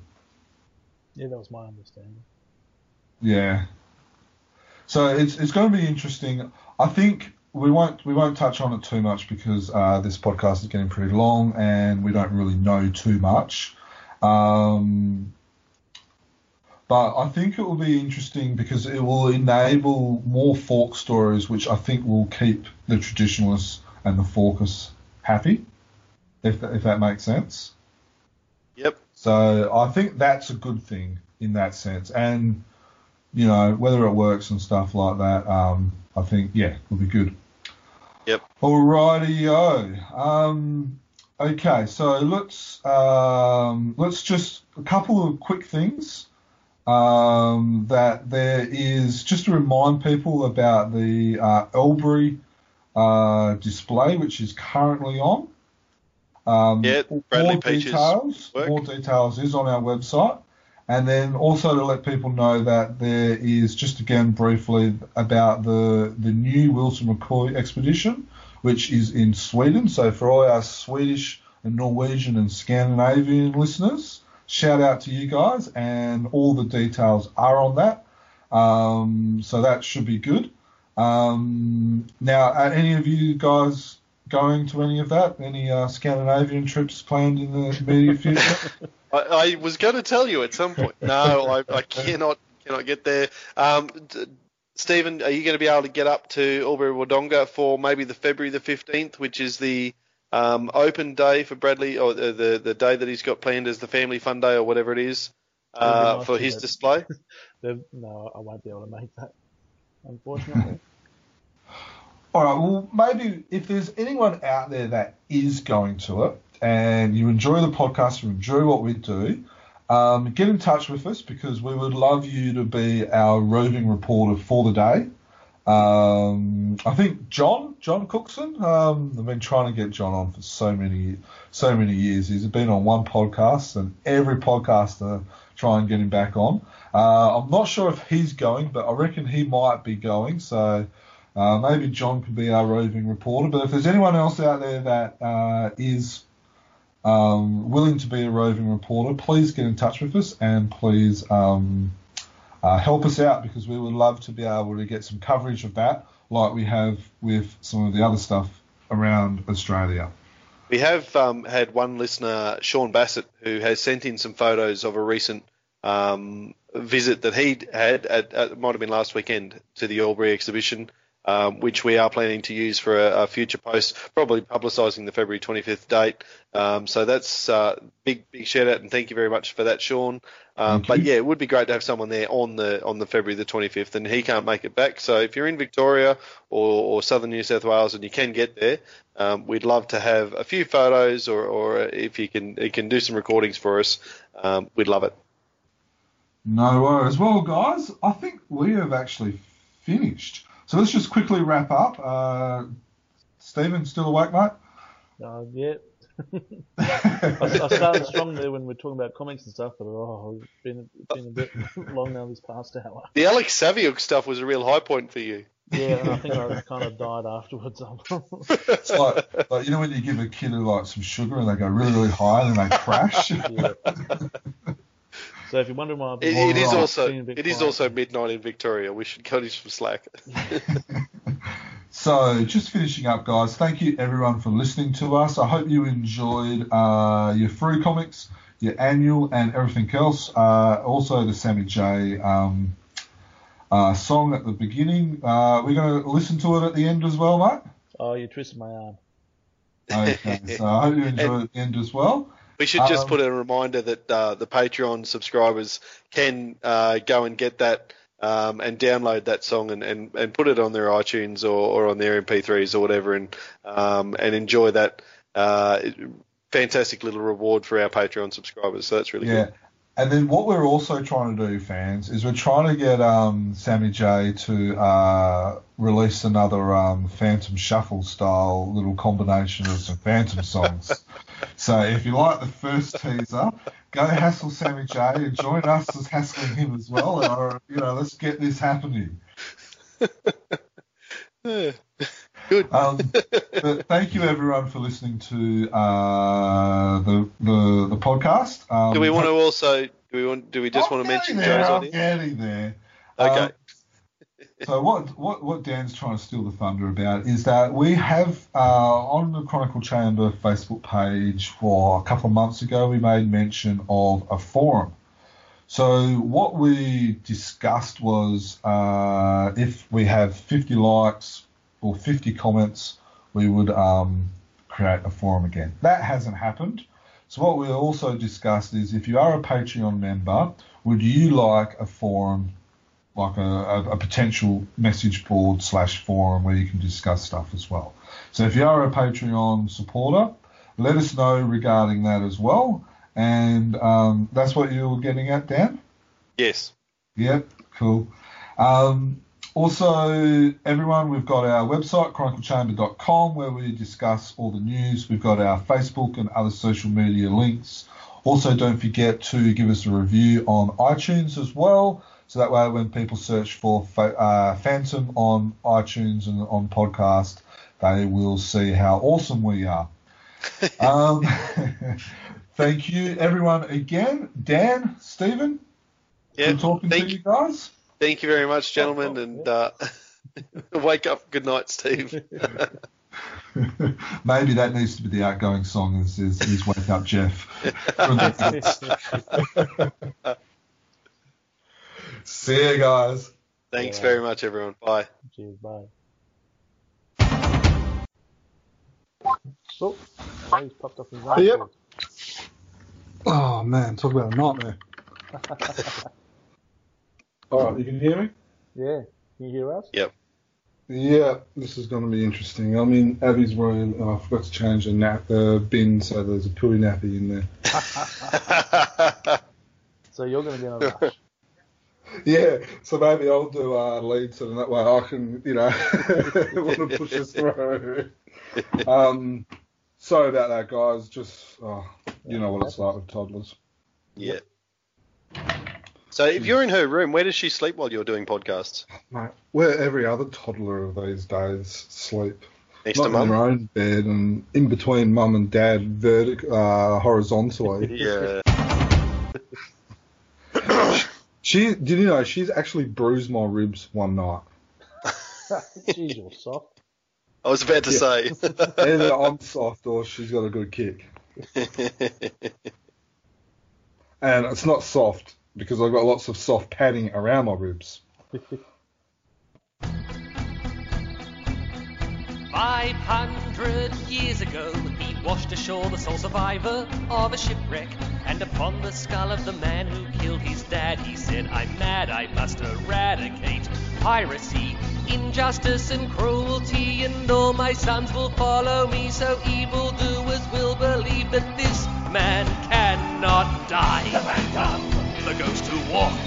Yeah, that was my understanding. yeah. So it's it's going to be interesting. I think we won't we won't touch on it too much because uh, this podcast is getting pretty long and we don't really know too much. Um, but I think it will be interesting because it will enable more Falk stories, which I think will keep the traditionalists and the forkers happy, if that, if that makes sense. Yep. So I think that's a good thing in that sense. And, you know, whether it works and stuff like that, um, I think, yeah, will be good. Yep. Alrighty-o. Um, okay, so let's, um, let's just, a couple of quick things. Um, that there is, just to remind people about the uh, Albury uh, display, which is currently on. Um, Yeah, more Bradley Peach's details, work. more details is on our website. And then also to let people know that there is just again briefly about the the new Wilson McCoy expedition, which is in Sweden. So for all our Swedish and Norwegian and Scandinavian listeners, shout out to you guys, and all the details are on that. Um, so that should be good. Um, now, are any of you guys going to any of that? Any uh, Scandinavian trips planned in the immediate future? I, I was going to tell you at some point. No, I, I cannot cannot get there. Um, d- Stephen, are you going to be able to get up to Albury Wodonga for maybe the February the fifteenth, which is the um, open day for Bradley, or the, the the day that he's got planned as the family fun day or whatever it is That would be uh, nice for his do. display? No, I won't be able to make that, unfortunately. All right. Well, maybe if there's anyone out there that is going to it and you enjoy the podcast, you enjoy what we do, um, get in touch with us because we would love you to be our roving reporter for the day. Um, I think John, John Cookson. Um, I've been trying to get John on for so many, so many years. He's been on one podcast, and every podcaster try and get him back on. Uh, I'm not sure if he's going, but I reckon he might be going. So uh, maybe John could be our roving reporter. But if there's anyone else out there that uh, is um, willing to be a roving reporter, please get in touch with us and please um, uh, help us out because we would love to be able to get some coverage of that, like we have with some of the other stuff around Australia. We have um, had one listener, Sean Bassett, who has sent in some photos of a recent um, visit that he had at, at might have been last weekend to the Albury exhibition, um, which we are planning to use for a, a future post, probably publicising the February 25th date. Um, so that's uh, big big shout out and thank you very much for that, Sean. Um, but yeah, it would be great to have someone there on the on the February the 25th, and he can't make it back. So if you're in Victoria or, or southern New South Wales and you can get there, um, we'd love to have a few photos, or, or if you can you can do some recordings for us, um, we'd love it. No worries. Well, guys, I think we have actually finished. So let's just quickly wrap up. Uh, Stephen, still awake, mate? Uh, yeah. I, I started strong there when we are talking about comics and stuff, but oh, it's been, it's been a bit long now this past hour. The Alex Saviuk stuff was a real high point for you. Yeah, and I think I kind of died afterwards. It's like, like you know when you give a kid like some sugar and they go really, really high and then they crash. yeah. So if you're wondering why I've It, it is also being a bit it is also midnight in Victoria. We should cut you some slack. So, just finishing up, guys. Thank you everyone for listening to us. I hope you enjoyed uh, your free comics, your annual, and everything else. Uh, also, the Sammy J um, uh, song at the beginning. Uh, we're going to listen to it at the end as well, mate. Oh, you twisted my arm. Okay, so I hope you enjoy it at the end as well. We should just Um, put a reminder that uh, the Patreon subscribers can uh, go and get that um, and download that song and, and, and put it on their iTunes or, or on their MP3s or whatever and um, and enjoy that uh, fantastic little reward for our Patreon subscribers. So that's really Yeah. good. And then what we're also trying to do, fans, is we're trying to get um, Sammy J to uh, release another um, Phantom Shuffle style little combination of some Phantom songs. so if you like the first teaser, go hassle Sammy J and join us as hassling him as well. And, you know, let's get this happening. Good. Um, but thank you everyone for listening to uh, the, the the podcast. Um, do we want to also do we want do we just I'm want to mention there, Joe's I'm audience? getting there. Okay. Um, so what, what what Dan's trying to steal the thunder about is that we have uh, on the Chronicle Chamber Facebook page for a couple of months ago we made mention of a forum. So what we discussed was uh, if we have 50 likes or 50 comments, we would um, create a forum again. That hasn't happened. So what we also discussed is if you are a Patreon member, would you like a forum like a, a, a potential message board slash forum where you can discuss stuff as well. So if you are a Patreon supporter, let us know regarding that as well. And um, that's what you were getting at, Dan? Yes. Yep, cool. Um, also, everyone, we've got our website, chroniclechamber.com, where we discuss all the news. We've got our Facebook and other social media links. Also, don't forget to give us a review on iTunes as well. So that way, when people search for uh, Phantom on iTunes and on podcast, they will see how awesome we are. um, thank you, everyone, again. Dan, Stephen, Yeah. good talking Thank to you guys. Thank you very much, gentlemen, and uh, wake up. Good night, Steve. Maybe that needs to be the outgoing song is, is, is Wake Up Jeff. See you guys. Thanks Yeah. very much, everyone. Bye. Cheers, bye. Oh, oh, he's popped off his Yep. Oh man, talk about a nightmare. All right, you can hear me. Yeah, can you hear us? Yep. Yeah, this is going to be interesting. I'm in Abby's room and I forgot to change the nap the bin, so there's a pooey nappy in there. So you're going to be in a rush. Yeah, so maybe I'll do uh, lead so that way I can, you know, want to push us through. Um, sorry about that, guys. Just, oh, you know what it's like with toddlers. yeah. So if you're in her room, where does she sleep while you're doing podcasts? Mate, where every other toddler of these days sleep. Next Not to in mum? their own bed and in between mum and dad, vertic- uh, horizontally. Yeah. She, did you know, she's actually bruised my ribs one night. Jeez, you're soft. I was about to Yeah. say. Either I'm soft or she's got a good kick. And it's not soft because I've got lots of soft padding around my ribs. Five hundred years ago, he washed ashore the sole survivor of a shipwreck. And upon the skull of the man who killed his dad, he said, I'm mad, I must eradicate piracy, injustice, and cruelty. And all my sons will follow me, so evildoers will believe that this man cannot die the ghost who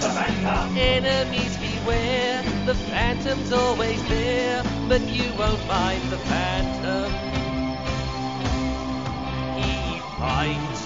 the phantom. Enemies beware, the phantom's always there, but you won't mind the phantom. He finds